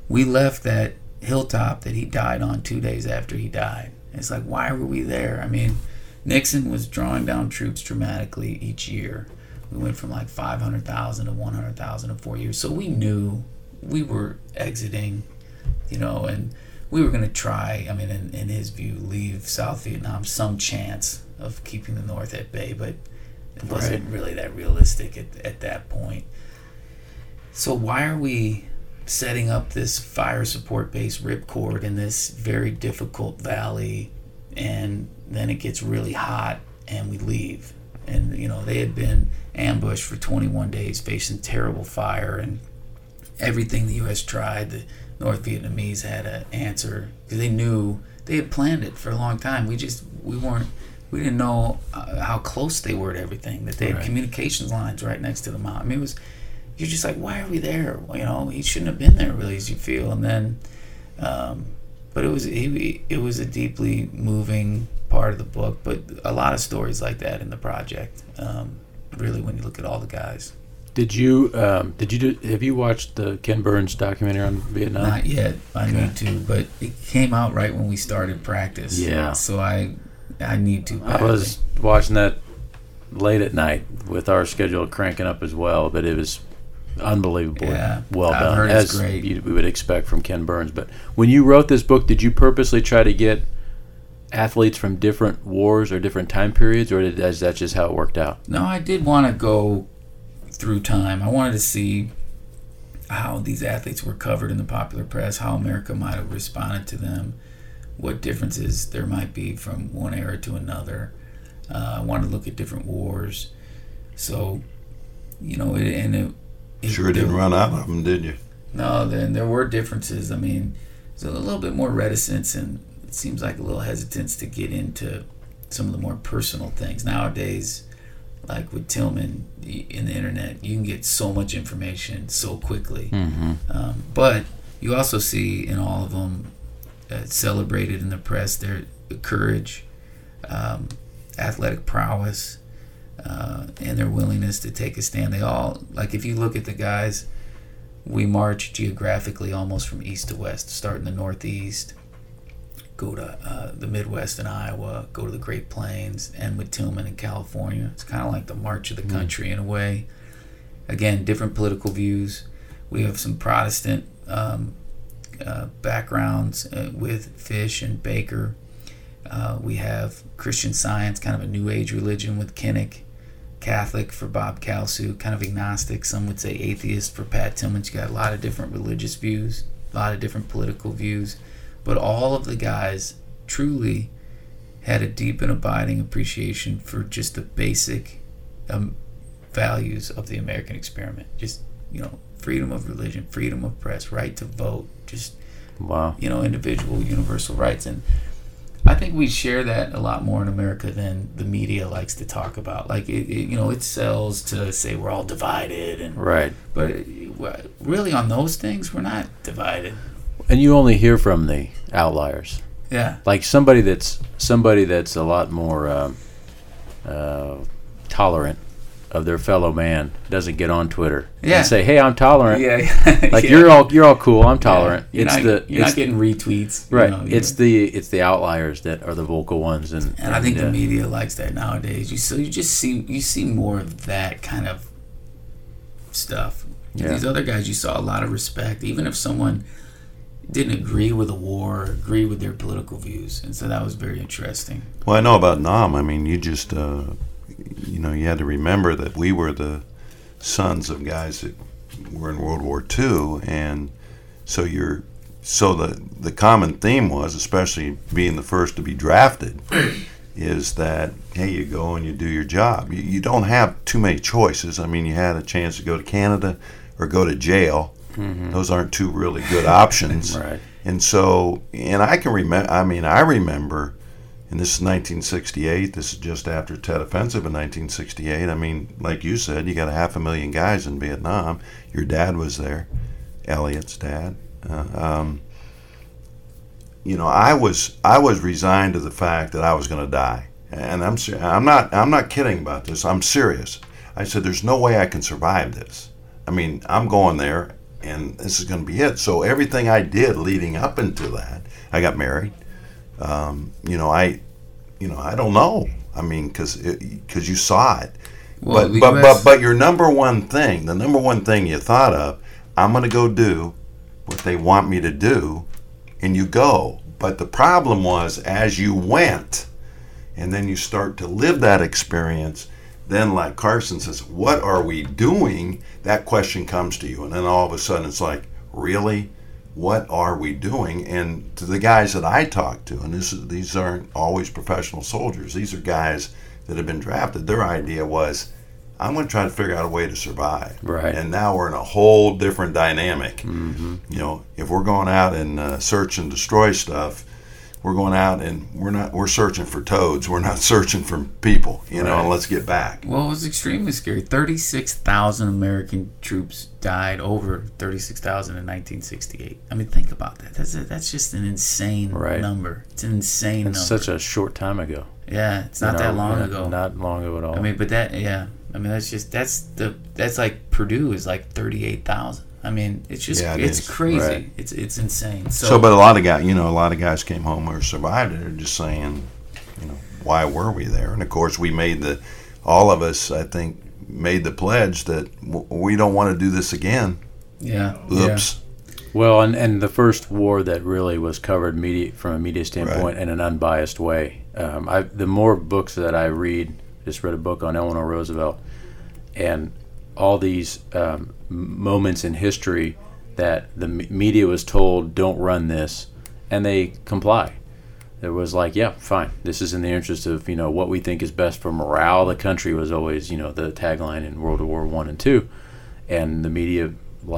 B: we left that hilltop that he died on two days after he died. It's like, why were we there? I mean, Nixon was drawing down troops dramatically each year. We went from like 500,000 to 100,000 in four years. So we knew we were exiting, you know, and we were going to try, I mean, in, in his view, leave South Vietnam some chance of keeping the North at bay, but it wasn't really that realistic at, at that point. So why are we setting up this fire support base ripcord in this very difficult valley and then it gets really hot and we leave and you know they had been ambushed for 21 days facing terrible fire and everything the us tried the north vietnamese had an answer because they knew they had planned it for a long time we just we weren't we didn't know uh, how close they were to everything that they had
A: Right.
B: communications lines right next to the mountain I mean, it was you're just like, why are we there? Well, you know, he shouldn't have been there, really, as you feel. And then, um, but it was it, it was a deeply moving part of the book. But a lot of stories like that in the project. Um, really, when you look at all the guys.
A: Did you um, did you do, have you watched the Ken Burns documentary on Vietnam?
B: Not yet. I
A: Okay.
B: need to, but it came out right when we started practice.
A: Yeah.
B: So I, I need to.
A: I was watching that late at night with our schedule cranking up as well, but it was unbelievably
B: Yeah,
A: well
B: I've
A: done, as
B: great.
A: you, we would expect from Ken Burns. But when you wrote this book, did you purposely try to get athletes from different wars or different time periods, or did, is that just how it worked out?
B: No, I did want to go through time. I wanted to see how these athletes were covered in the popular press, how America might have responded to them, what differences there might be from one era to another. Uh, I wanted to look at different wars. So, you know, it, and it, it
C: Sure didn't
B: there-
C: run out of them, did you?
B: No, then there were differences. I mean, there's a little bit more reticence and it seems like a little hesitance to get into some of the more personal things. Nowadays, like with Tillman in the internet, you can get so much information so quickly.
A: Mm-hmm.
B: Um, but you also see in all of them uh, celebrated in the press their courage, um, athletic prowess, uh, and their willingness to take a stand. They all like if you look at the guys, we march geographically almost from east to west. Start in the northeast, go to uh, the Midwest in Iowa, go to the Great Plains, and with Tillman in California. It's kind of like the march of the country in a way. Again, different political views. We have some Protestant um, uh, backgrounds uh, with Fish and Baker. Uh, we have Christian Science, kind of a New Age religion with Kinnick. Catholic for Bob Kalsu, kind of agnostic. Some would say atheist for Pat Tillman. You got a lot of different religious views, a lot of different political views, but all of the guys truly had a deep and abiding appreciation for just the basic um, values of the American experiment. Just you know, freedom of religion, freedom of press, right to vote, just
A: Wow.
B: you know, individual universal rights. And I think we share that a lot more in America than the media likes to talk about. Like, it, it, you know, it sells to say we're all divided, and
A: Right.
B: but uh, really on those things we're not divided.
A: And you only hear from the outliers.
B: Yeah,
A: like somebody that's somebody that's a lot more um, uh, tolerant of their fellow man doesn't get on Twitter
B: Yeah.
A: and say, "Hey, I'm tolerant."
B: yeah,
A: Like
B: yeah.
A: you're all you're all cool. I'm tolerant.
B: You're
A: it's
B: not,
A: the
B: you're
A: it's
B: not getting retweets, you
A: right.
B: know,
A: it's the it's the outliers that are the vocal ones, and
B: and I think
A: uh,
B: the media likes that nowadays. You so you just see you see more of that kind of stuff.
A: Yeah.
B: These other guys, you saw a lot of respect, even if someone didn't agree with the war, agree with their political views, and so that was very interesting.
C: Well, I know about Nam. I mean, you just, uh, you know, you had to remember that we were the sons of guys that were in World War II, and so you're, so the the common theme was, especially being the first to be drafted, is that hey, you go and you do your job. You, you don't have too many choices. I mean, you had a chance to go to Canada or go to jail. Those aren't two really good options.
A: right.
C: And so, and I can remember, I mean, I remember, and this is 1968, this is just after Tet Offensive in 1968. I mean, like you said, you got a half a million guys in Vietnam. Your dad was there, Elliot's dad. Uh, um, you know, I was I was resigned to the fact that I was going to die, and I'm ser- I'm not I'm not kidding about this. I'm serious. I said, "There's no way I can survive this." I mean, I'm going there, and this is going to be it. So everything I did leading up into that, I got married. Um, you know, I, you know, I don't know. I mean, because because you saw it,
B: Well,
C: but but,
B: US
C: but but your number one thing, the number one thing you thought of, I'm going to go do what they want me to do, and you go. But the problem was as you went, and then you start to live that experience. Then, like Carson says, what are we doing? That question comes to you, and then all of a sudden it's like, really, what are we doing? And to the guys that I talk to, and this is, these aren't always professional soldiers. These are guys that have been drafted. Their idea was, I'm going to try to figure out a way to survive.
A: Right.
C: And now we're in a whole different dynamic. Mm-hmm. You know, if we're going out and uh, search and destroy stuff, we're going out and we're not we're searching for toads. We're not searching for people. You know,
A: Right.
C: and let's get back.
B: Well, it was extremely scary. Thirty-six thousand American troops died. Over thirty-six thousand in nineteen sixty-eight. I mean, think about that. That's a, that's just an insane
A: Right.
B: number. It's an insane
A: It's
B: number.
A: such a short time ago.
B: yeah, it's not
A: you
B: that long ago.
A: Not long ago at all.
B: I mean, but that yeah, I mean, that's just that's the that's like Purdue is like thirty eight thousand. I mean, it's just
C: Yeah, it
B: it's
C: is.
B: crazy.
A: Right.
B: It's it's insane. So,
C: So, but a lot of guys, you know, a lot of guys came home or survived it. Are just saying, you know, why were we there? And of course, we made the, all of us, I think, made the pledge that w- we don't want to do this again.
B: yeah, yeah.
C: Oops.
A: Well, and, and the first war that really was covered media from a media standpoint in an unbiased way. Um, I the more books that I read, just read a book on Eleanor Roosevelt, and all these um, moments in history that the media was told don't run this, and they comply. It was like, yeah, fine. This is in the interest of you know what we think is best for morale. The country was always you know the tagline in World War One and two, and the media,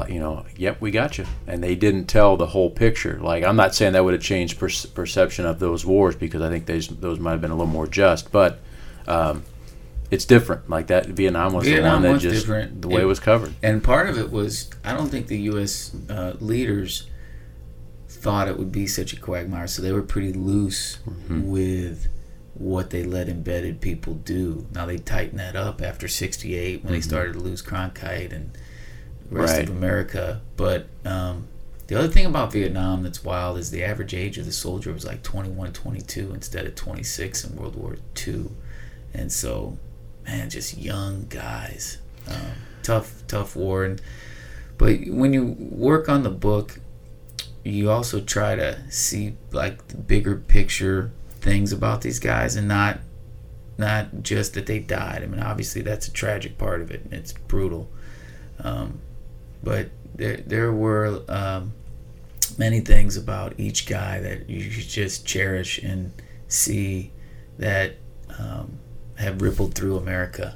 A: you know, yep, we got you. And they didn't tell the whole picture. Like I'm not saying that would have changed per- perception of those wars because I think those those might have been a little more just, but. Um, it's different. Like that, Vietnam was
B: Vietnam
A: the one that just
B: different.
A: the way
B: It-
A: it was covered.
B: And part of it was I don't think the U.S. Uh, leaders thought it would be such a quagmire, so they were pretty loose
A: Mm-hmm.
B: with what they let embedded people do. Now they tightened that up after '68 when they started to lose Cronkite and the rest
A: Mm-hmm. Right.
B: of America. But um, the other thing about Vietnam that's wild is the average age of the soldier was like 21, 22 instead of 26 in World War II, and so man, just young guys. Um, tough, tough war. And but when you work on the book, you also try to see like the bigger picture things about these guys, and not not just that they died. I mean, obviously that's a tragic part of it, and it's brutal. Um, but there there were um, many things about each guy that you should just cherish and see that um, have rippled through America,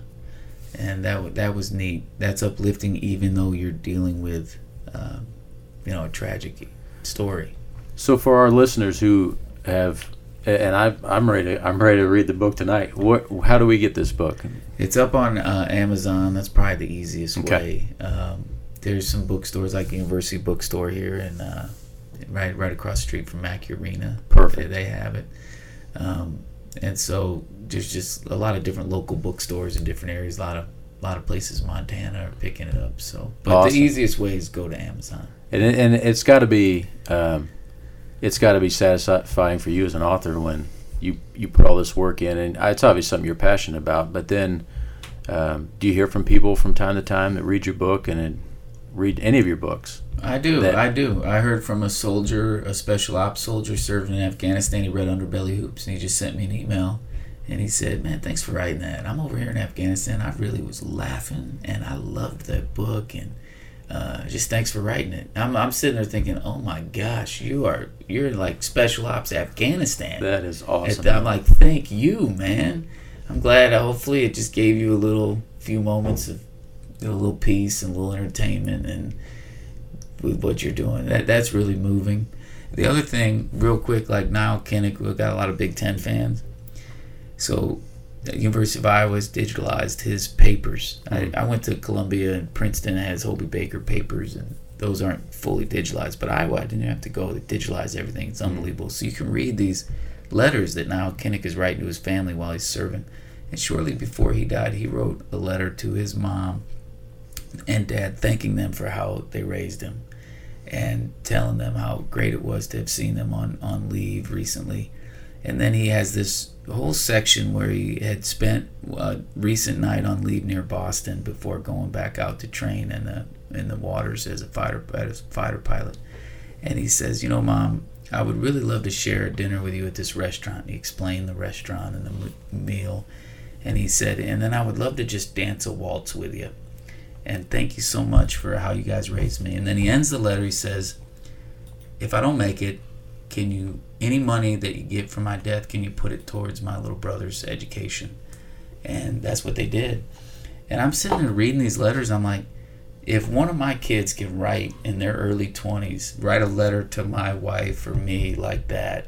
B: and that that was neat. That's uplifting, even though you're dealing with, um, you know, a tragic story.
A: So for our listeners who have, and I, I'm ready. To, I'm ready to read the book tonight. What? How do we get this book?
B: It's up on uh, Amazon. That's probably the easiest
A: Okay.
B: way. Um, there's some bookstores like University Bookstore here, and uh, right right across the street from Mackey Arena.
A: Perfect.
B: They, they have it, um, and so there's just a lot of different local bookstores in different areas. A lot of a lot of places Montana are picking it up. So, but
A: Awesome.
B: the easiest way is go to Amazon.
A: And and it's got to be, um, it's got to be satisfying for you as an author when you you put all this work in, and it's obviously something you're passionate about. But then, um, do you hear from people from time to time that read your book and read any of your books?
B: I do.
A: that-
B: I do. I heard from a soldier, a special ops soldier serving in Afghanistan. He read Underbelly Hoops and he just sent me an email. And he said, Man, thanks for writing that. I'm over here in Afghanistan. I really was laughing and I loved that book. And uh, just thanks for writing it. I'm, I'm sitting there thinking, Oh my gosh, you are, you're like special ops Afghanistan.
A: That is awesome.
B: And I'm like, Thank you, man. I'm glad. Hopefully, it just gave you a little few moments of a little peace and a little entertainment and with what you're doing. That that's really moving. The other thing, real quick, like Nile Kinnick, we've got a lot of Big Ten fans. So, the University of Iowa has digitalized his papers. I, hmm. I went to Columbia and Princeton has Hobey Baker papers, and those aren't fully digitalized. But Iowa, I didn't have to go. to digitalize everything. It's hmm. unbelievable. So you can read these letters that now Kinnick is writing to his family while he's serving. And shortly before he died, he wrote a letter to his mom and dad thanking them for how they raised him and telling them how great it was to have seen them on, on leave recently. And then he has this whole section where he had spent a recent night on leave near Boston before going back out to train in the in the waters as a fighter as a fighter pilot. And he says, "You know, mom, I would really love to share a dinner with you at this restaurant." He explained the restaurant and the meal, and he said, "And then I would love to just dance a waltz with you." and thank you so much for how you guys raised me. And then he ends the letter. He says, "If I don't make it, can you any money that you get from my death? Can you put it towards my little brother's education?" And that's what they did. And I'm sitting there reading these letters. I'm like, if one of my kids can write in their early 20s, write a letter to my wife or me like that,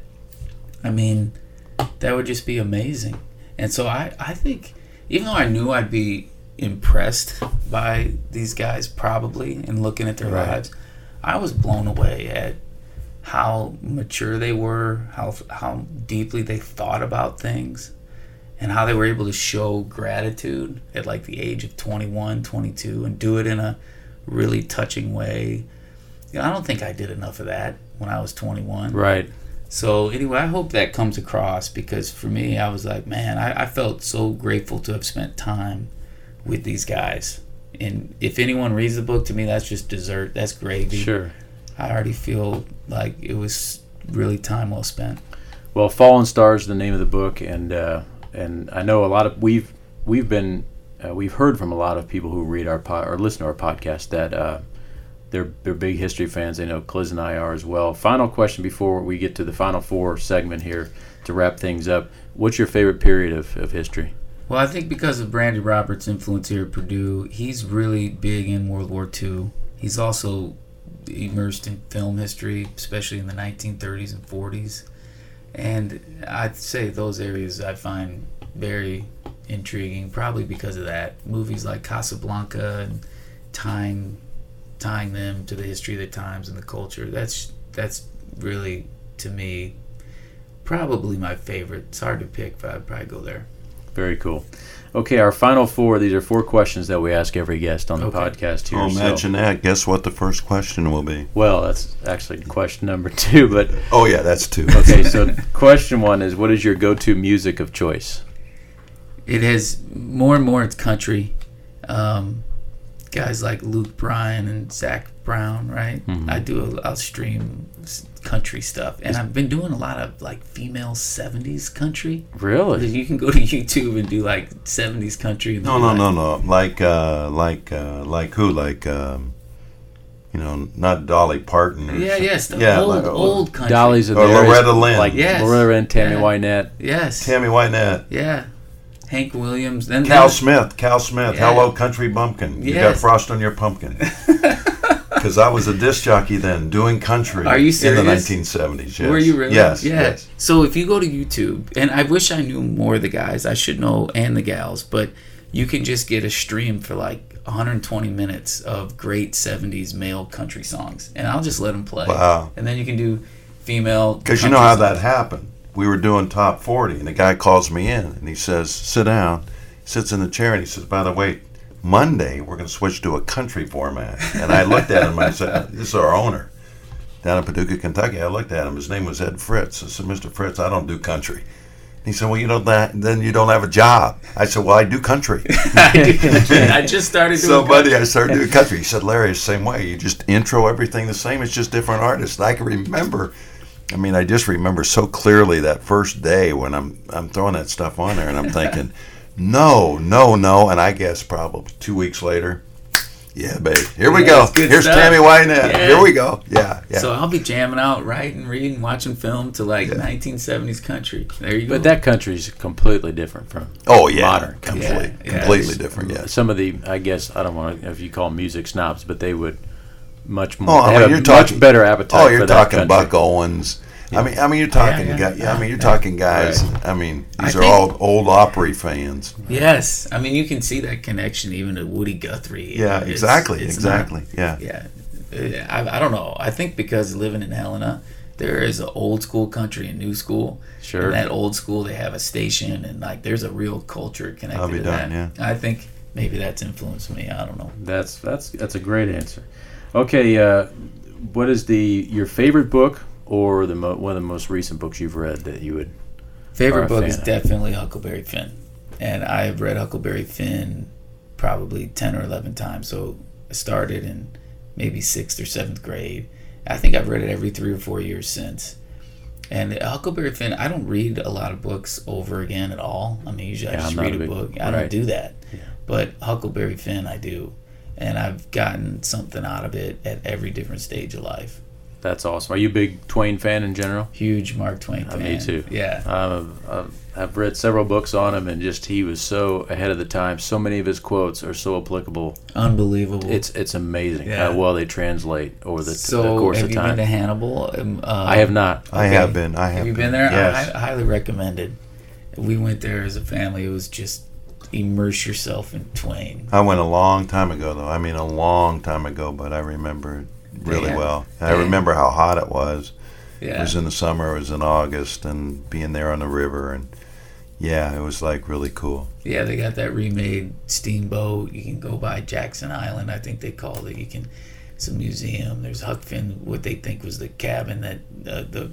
B: I mean, that would just be amazing. And so I, I think, even though I knew I'd be impressed by these guys probably and looking at their
A: Right.
B: lives, I was blown away at how mature they were, how how deeply they thought about things, and how they were able to show gratitude at like the age of 21, 22 and do it in a really touching way. You know, I don't think I did enough of that when I was 21.
A: Right.
B: So anyway, I hope that comes across because for me, I was like, man, I, I felt so grateful to have spent time with these guys. And if anyone reads the book, to me, that's just dessert. That's gravy.
A: Sure.
B: I already feel like it was really time well spent.
A: Well, Fallen Stars is the name of the book, and uh, and I know a lot of we've we've been uh, we've heard from a lot of people who read our pod, or listen to our podcast that uh, they're they're big history fans. They know Cliz and I are as well. Final question before we get to the final four segment here to wrap things up. What's your favorite period of, of history?
B: Well, I think because of Randy Roberts' influence here at Purdue, he's really big in World War II. He's also immersed in film history, especially in the 1930s and 40s. And I'd say those areas I find very intriguing, probably because of that. Movies like Casablanca and tying tying them to the history of the times and the culture. That's that's really to me probably my favorite. It's hard to pick, but I'd probably go there.
A: Very cool. Okay, our final four. These are four questions that we ask every guest on the
B: Okay.
A: podcast here.
C: Oh,
A: So-
C: imagine that. Guess what the first question will be?
A: well, that's actually question number two. But
C: Oh, yeah, that's two.
A: okay, so question one is, what is your go-to music of choice?
B: it has more and more it's country. Um, guys like Luke Bryan and Zac Brown, right?
A: Mhm.
B: I do a, I'll stream s- country stuff, and I've been doing a lot of like female '70s country.
A: Really?
B: You can go to YouTube and do like '70s country. And
C: No, no,
B: like-
C: no, no. Like, uh, like, uh, like who? Like, um, you know, not Dolly Parton. Or
B: Yeah,
C: some-
B: yes, the
C: yeah,
B: old
C: like, uh,
B: old country.
A: Dolly's in
C: Or
A: there.
C: Loretta Lynn.
A: Like
B: Yes.
A: Loretta Lynn, Tammy
B: Yeah.
A: Wynette.
B: Yes.
C: Tammy Wynette,
B: Yeah. Hank Williams. Then
C: Cal
B: then-
C: Smith, Cal Smith.
B: Yeah.
C: Hello, country bumpkin. You got frost on your pumpkin. Because I was a disc jockey then, doing country.
B: Are you
C: In the 1970s. Yes.
B: Were you really?
C: Yes.
B: Yeah.
C: Yes.
B: So if you go to YouTube, and I wish I knew more of the guys, I should know, and the gals, but you can just get a stream for like 120 minutes of great 70s male country songs, and I'll just let them play.
C: Wow.
B: And then you can do female.
C: Because you know how that happened. We were doing top 40, and the guy calls me in, and he says, "Sit down." He Sits in the chair, and he says, "By the way, Monday we're going to switch to a country format." And I looked at him, and I said, "This is our owner down in Paducah, Kentucky." I looked at him. His name was Ed Fritz. I said, "Mr. Fritz, I don't do country." He said, "Well, you don't that, then you don't have a job." I said, "Well, I do country."
B: I just started doing.
C: so, buddy, I started doing country. He said, "Larry, it's the same way. You just intro everything the same. It's just different artists." And I can remember. I mean, I just remember so clearly that first day when I'm I'm throwing that stuff on there, and I'm thinking, "No, no, no." And I guess probably two weeks later, yeah, babe, here we
B: Yeah,
C: go. Here's
B: stuff.
C: Tammy Wynette.
B: Yeah.
C: Here we go. Yeah, yeah.
B: So I'll be jamming out, writing, reading, watching film to like 1970s country. There you go.
A: But that country's completely different from
C: oh yeah,
A: modern
C: completely,
B: Yeah, yeah.
C: completely different. Yes.
A: some of the. I guess I don't want to if you call 'em music snobs, but they would much
C: Oh,
A: more.
C: I mean, you're
A: a
C: talking-
A: much better appetite
C: Oh, you're
A: that
C: talking
A: country.
C: Buck Owens. I mean, I mean, you're talking.
B: yeah,
C: guy-
B: yeah,
C: I mean, you're
B: yeah.
C: talking guys.
A: Right.
C: I mean,
B: I
C: these are
B: think-
C: all old Opry fans.
B: yes, I mean you can see that connection even to Woody Guthrie.
C: Yeah,
B: It's-
C: exactly,
B: it's not-
C: exactly. yeah.
B: yeah, Uh, I, I don't know. I think because living in Helena, there is an old school country and new school.
A: Sure.
B: And that old school, they have a station, and like there's a real culture connected
C: I'll be
B: to
C: darned,
B: that. I think maybe that's influenced me. I don't know.
A: That's that's that's a great answer. Okay, uh, what is the your favorite book or the mo- one of the most recent books you've read that you would?
B: Favorite book is
A: of.
B: definitely Huckleberry Finn, and I've read Huckleberry Finn probably ten or eleven times. So I started in maybe sixth or seventh grade. I think I've read it every three or four years since. And Huckleberry Finn, I don't read a lot of books over again at all. I mean, usually
A: Yeah,
B: I just read
A: a
B: a
A: big-
B: book. I
A: right.
B: don't do that.
A: Yeah.
B: But Huckleberry Finn, I do. And I've gotten something out of it at every different stage of life.
A: That's awesome. Are you a big Twain fan in general?
B: Huge Mark Twain
A: Uh,
B: fan.
A: me too.
B: Yeah.
A: Um, I've, I've read several books on him, and just he was so ahead of the time. So many of his quotes are so applicable.
B: Unbelievable.
A: It's it's amazing
B: Yeah.
A: how well they translate over the,
B: so,
A: the course
B: have
A: of
B: you
A: time.
B: been to Hannibal? Um, uh,
A: I have not.
C: I have been. I have.
B: Have you been there?
C: Yes.
B: I, I highly recommended. We went there as a family. It was just immerse yourself in Twain.
C: I went a long time ago, though. I mean, a long time ago, but I remember it really
B: Damn.
C: well. I
B: Damn.
C: remember how hot it was. It was in the summer. It was in August, and being there on the river, and Yeah, it was like really cool.
B: Yeah, they got that remade steamboat. You can go by Jackson Island, I think they called it. You can. It's a museum. There's Huck Finn, what they think was the cabin that uh, the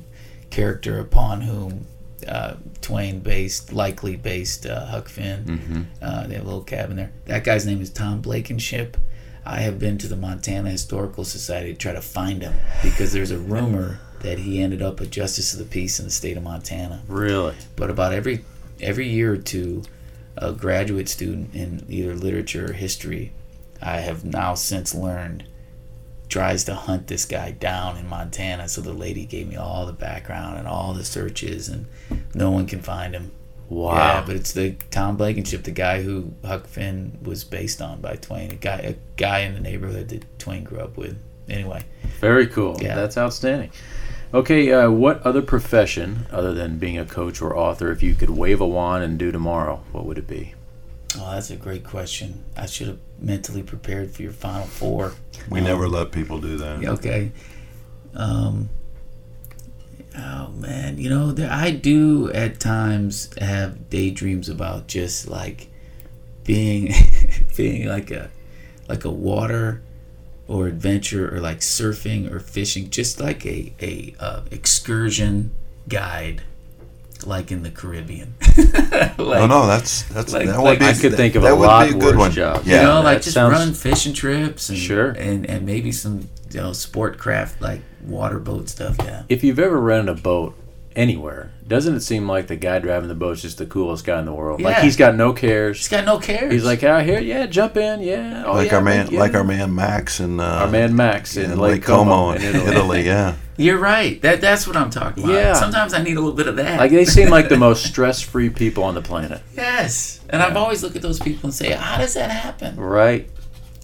B: character upon whom uh, Twain based, likely based uh, Huck Finn.
A: Mm-hmm.
B: Uh, they have a little cabin there. That guy's name is Tom Blankenship. I have been to the Montana Historical Society to try to find him because there's a rumor that he ended up a justice of the peace in the state of Montana.
A: Really?
B: But about every every year or two, a graduate student in either literature or history, I have now since learned, tries to hunt this guy down in Montana. So the lady gave me all the background and all the searches, and no one can find him.
A: Wow.
B: Yeah, but it's the Tom Blankenship, the guy who Huck Finn was based on by Twain, a guy, a guy in the neighborhood that Twain grew up with. Anyway,
A: Very cool.
B: Yeah.
A: That's outstanding. Okay, uh, what other profession, other than being a coach or author, if you could wave a wand and do tomorrow, what would it be?
B: oh, that's a great question. I should have mentally prepared for your final four.
C: We
B: Um,
C: never let people do that.
B: Okay. Um. Oh man, you know there, I do at times have daydreams about just like being, being like a, like a water, or adventure or like surfing or fishing, just like a a uh, excursion guide, like in the Caribbean. like,
C: No, no, that's that's
B: Like-
C: that
B: like
C: would be
A: I could think of
C: that
A: a
C: would
A: lot
C: be a good
A: worse
C: one.
A: jobs.
C: Yeah,
B: you know, like just
A: sounds-
B: running fishing trips and
A: Sure.
B: and and maybe some you know sport craft like water boat stuff. Yeah.
A: If you've ever rented a boat anywhere, doesn't it seem like the guy driving the boat's just the coolest guy in the world?
B: Yeah.
A: Like he's got no cares.
B: He's got no cares.
A: He's like out here, yeah, jump in, yeah. Oh,
C: like
A: yeah,
C: our man,
A: yeah.
C: like our man Max and uh,
A: our man Max in,
C: in
A: Lake Como, in
C: in
A: Italy.
C: Italy. Yeah,
B: You're right. That that's what I'm talking about.
A: Yeah.
B: Sometimes I need a little bit of that.
A: Like they seem like the most stress-free people on the planet,
B: yes. And I've always looked at those people and say, how does that happen?
A: right?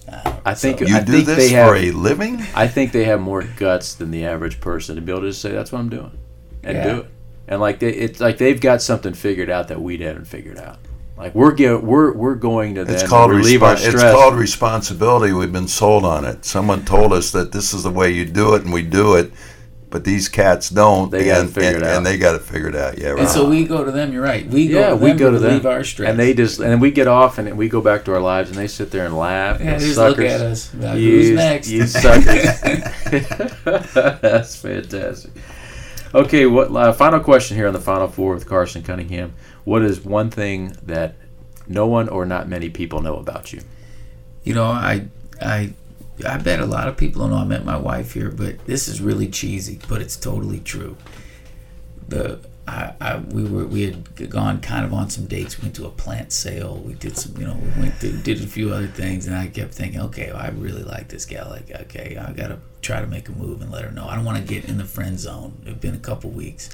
A: Uh, I think
B: So-
C: you
A: I
C: do
A: think
C: this
A: they
C: for
A: have.
C: a living.
A: I think they have more guts than the average person to be able to just say that's what I'm doing and
B: Yeah.
A: do it. And like they, it's like they've got something figured out that we haven't figured out. Like we're get, we're we're going to
C: It's
A: then
C: called
A: relieve
C: respo-
A: our stress.
C: It's called responsibility. We've been sold on it. Someone told us that this is the way you do it, and we do it. But these cats don't.
A: They gotta
C: and,
A: figure it
C: and,
A: out.
C: and they got it figured out. Yeah, right.
B: And so we go to them. You're right. We go
A: yeah,
B: to
A: we
B: them
A: go to
B: to
A: them,
B: our stress.
A: and they just and we get off and we go back to our lives, and they sit there and laugh.
B: yeah,
A: and
B: they just
A: suckers.
B: look at us. Like,
A: You-
B: Who's next?
A: You suckers. That's fantastic. Okay, what uh, final question here on the final four with Carson Cunningham? What is one thing that no one or not many people know about you?
B: You know, I I I bet a lot of people don't know I met my wife here, but this is really cheesy, but it's totally true. The I, I we were we had gone kind of on some dates. We went to a plant sale. We did some, you know, we went did a few other things, and I kept thinking, okay, well, I really like this gal. Like, okay, I gotta try to make a move and let her know. I don't want to get in the friend zone. It's been a couple weeks,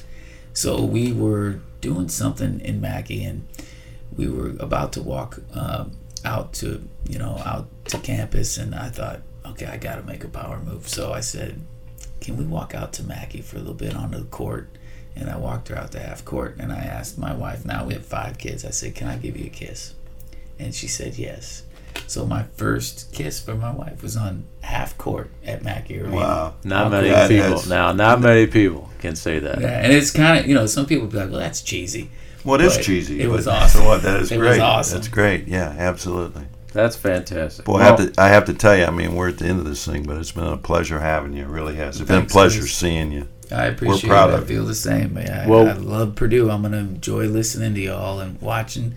B: so we were doing something in Mackey, and we were about to walk um, out to you know out to campus, and I thought, okay, I got to make a power move. So I said, can we walk out to Mackey for a little bit onto the court? And I walked her out to half court, and I asked my wife. Now we have five kids. I said, can I give you a kiss? And she said yes. So my first kiss for my wife was on half court at Mackey Arena.
C: wow.
A: Not
B: How
A: many.
C: That
A: people
C: is-
A: now. Not many people can say that.
B: Yeah, and it's kind of you know some people would be like, well, that's cheesy.
C: Well, it is
B: But
C: cheesy.
B: it was awesome.
C: So what? That is
B: It was
C: great.
B: awesome.
C: That's great. Yeah, absolutely.
A: That's fantastic.
C: Boy, I have to I have to tell you. I mean, we're at the end of this thing, but it's been a pleasure having you. It really has. It's been a pleasure
B: guys.
C: seeing you.
B: I appreciate we're
C: proud
B: it.
C: of
B: I feel the same. I,
A: Well-
B: I love Purdue. I'm gonna enjoy listening to y'all and watching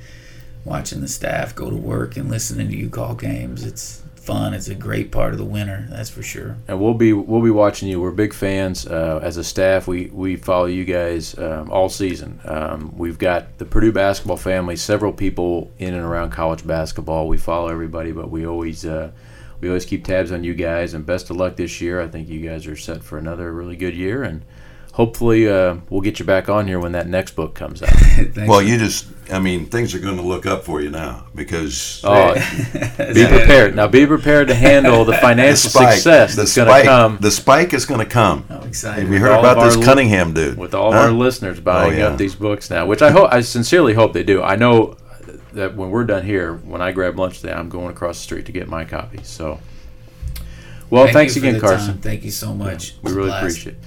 B: watching the staff go to work and listening to you call games. It's fun. It's a great part of the winter. That's for sure.
A: and we'll be we'll be watching you. We're big fans uh, as a staff. We we follow you guys um, all season. Um, we've got the Purdue basketball family. Several people in and around college basketball. We follow everybody, but we always uh, we always keep tabs on you guys. And best of luck this year. I think you guys are set for another really good year, and hopefully uh, we'll get you back on here when that next book comes out.
C: Well, you just. I mean, things are going to look up for you now because
A: Oh, be prepared now. Be prepared to handle the
C: the
A: financial
C: spike,
A: success
C: the
A: that's going to come.
C: the spike is going to come.
B: I'm excited.
C: Have you heard about this Cunningham dude?
A: with all of
C: Huh?
A: our listeners buying
C: Oh, yeah.
A: up these books now, which I hope, I sincerely hope they do. I know that when we're done here, when I grab lunch today, I'm going across the street to get my copy. So, well,
B: Thank
A: thanks again, Carson.
B: time. Thank you so much.
A: We really
B: blast.
A: appreciate it.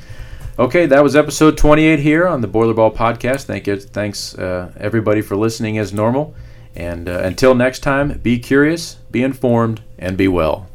A: Okay, that was episode 28 here on the Boiler Ball Podcast. Thank you, thanks uh, everybody for listening as normal. And uh, until next time, be curious, be informed, and be well.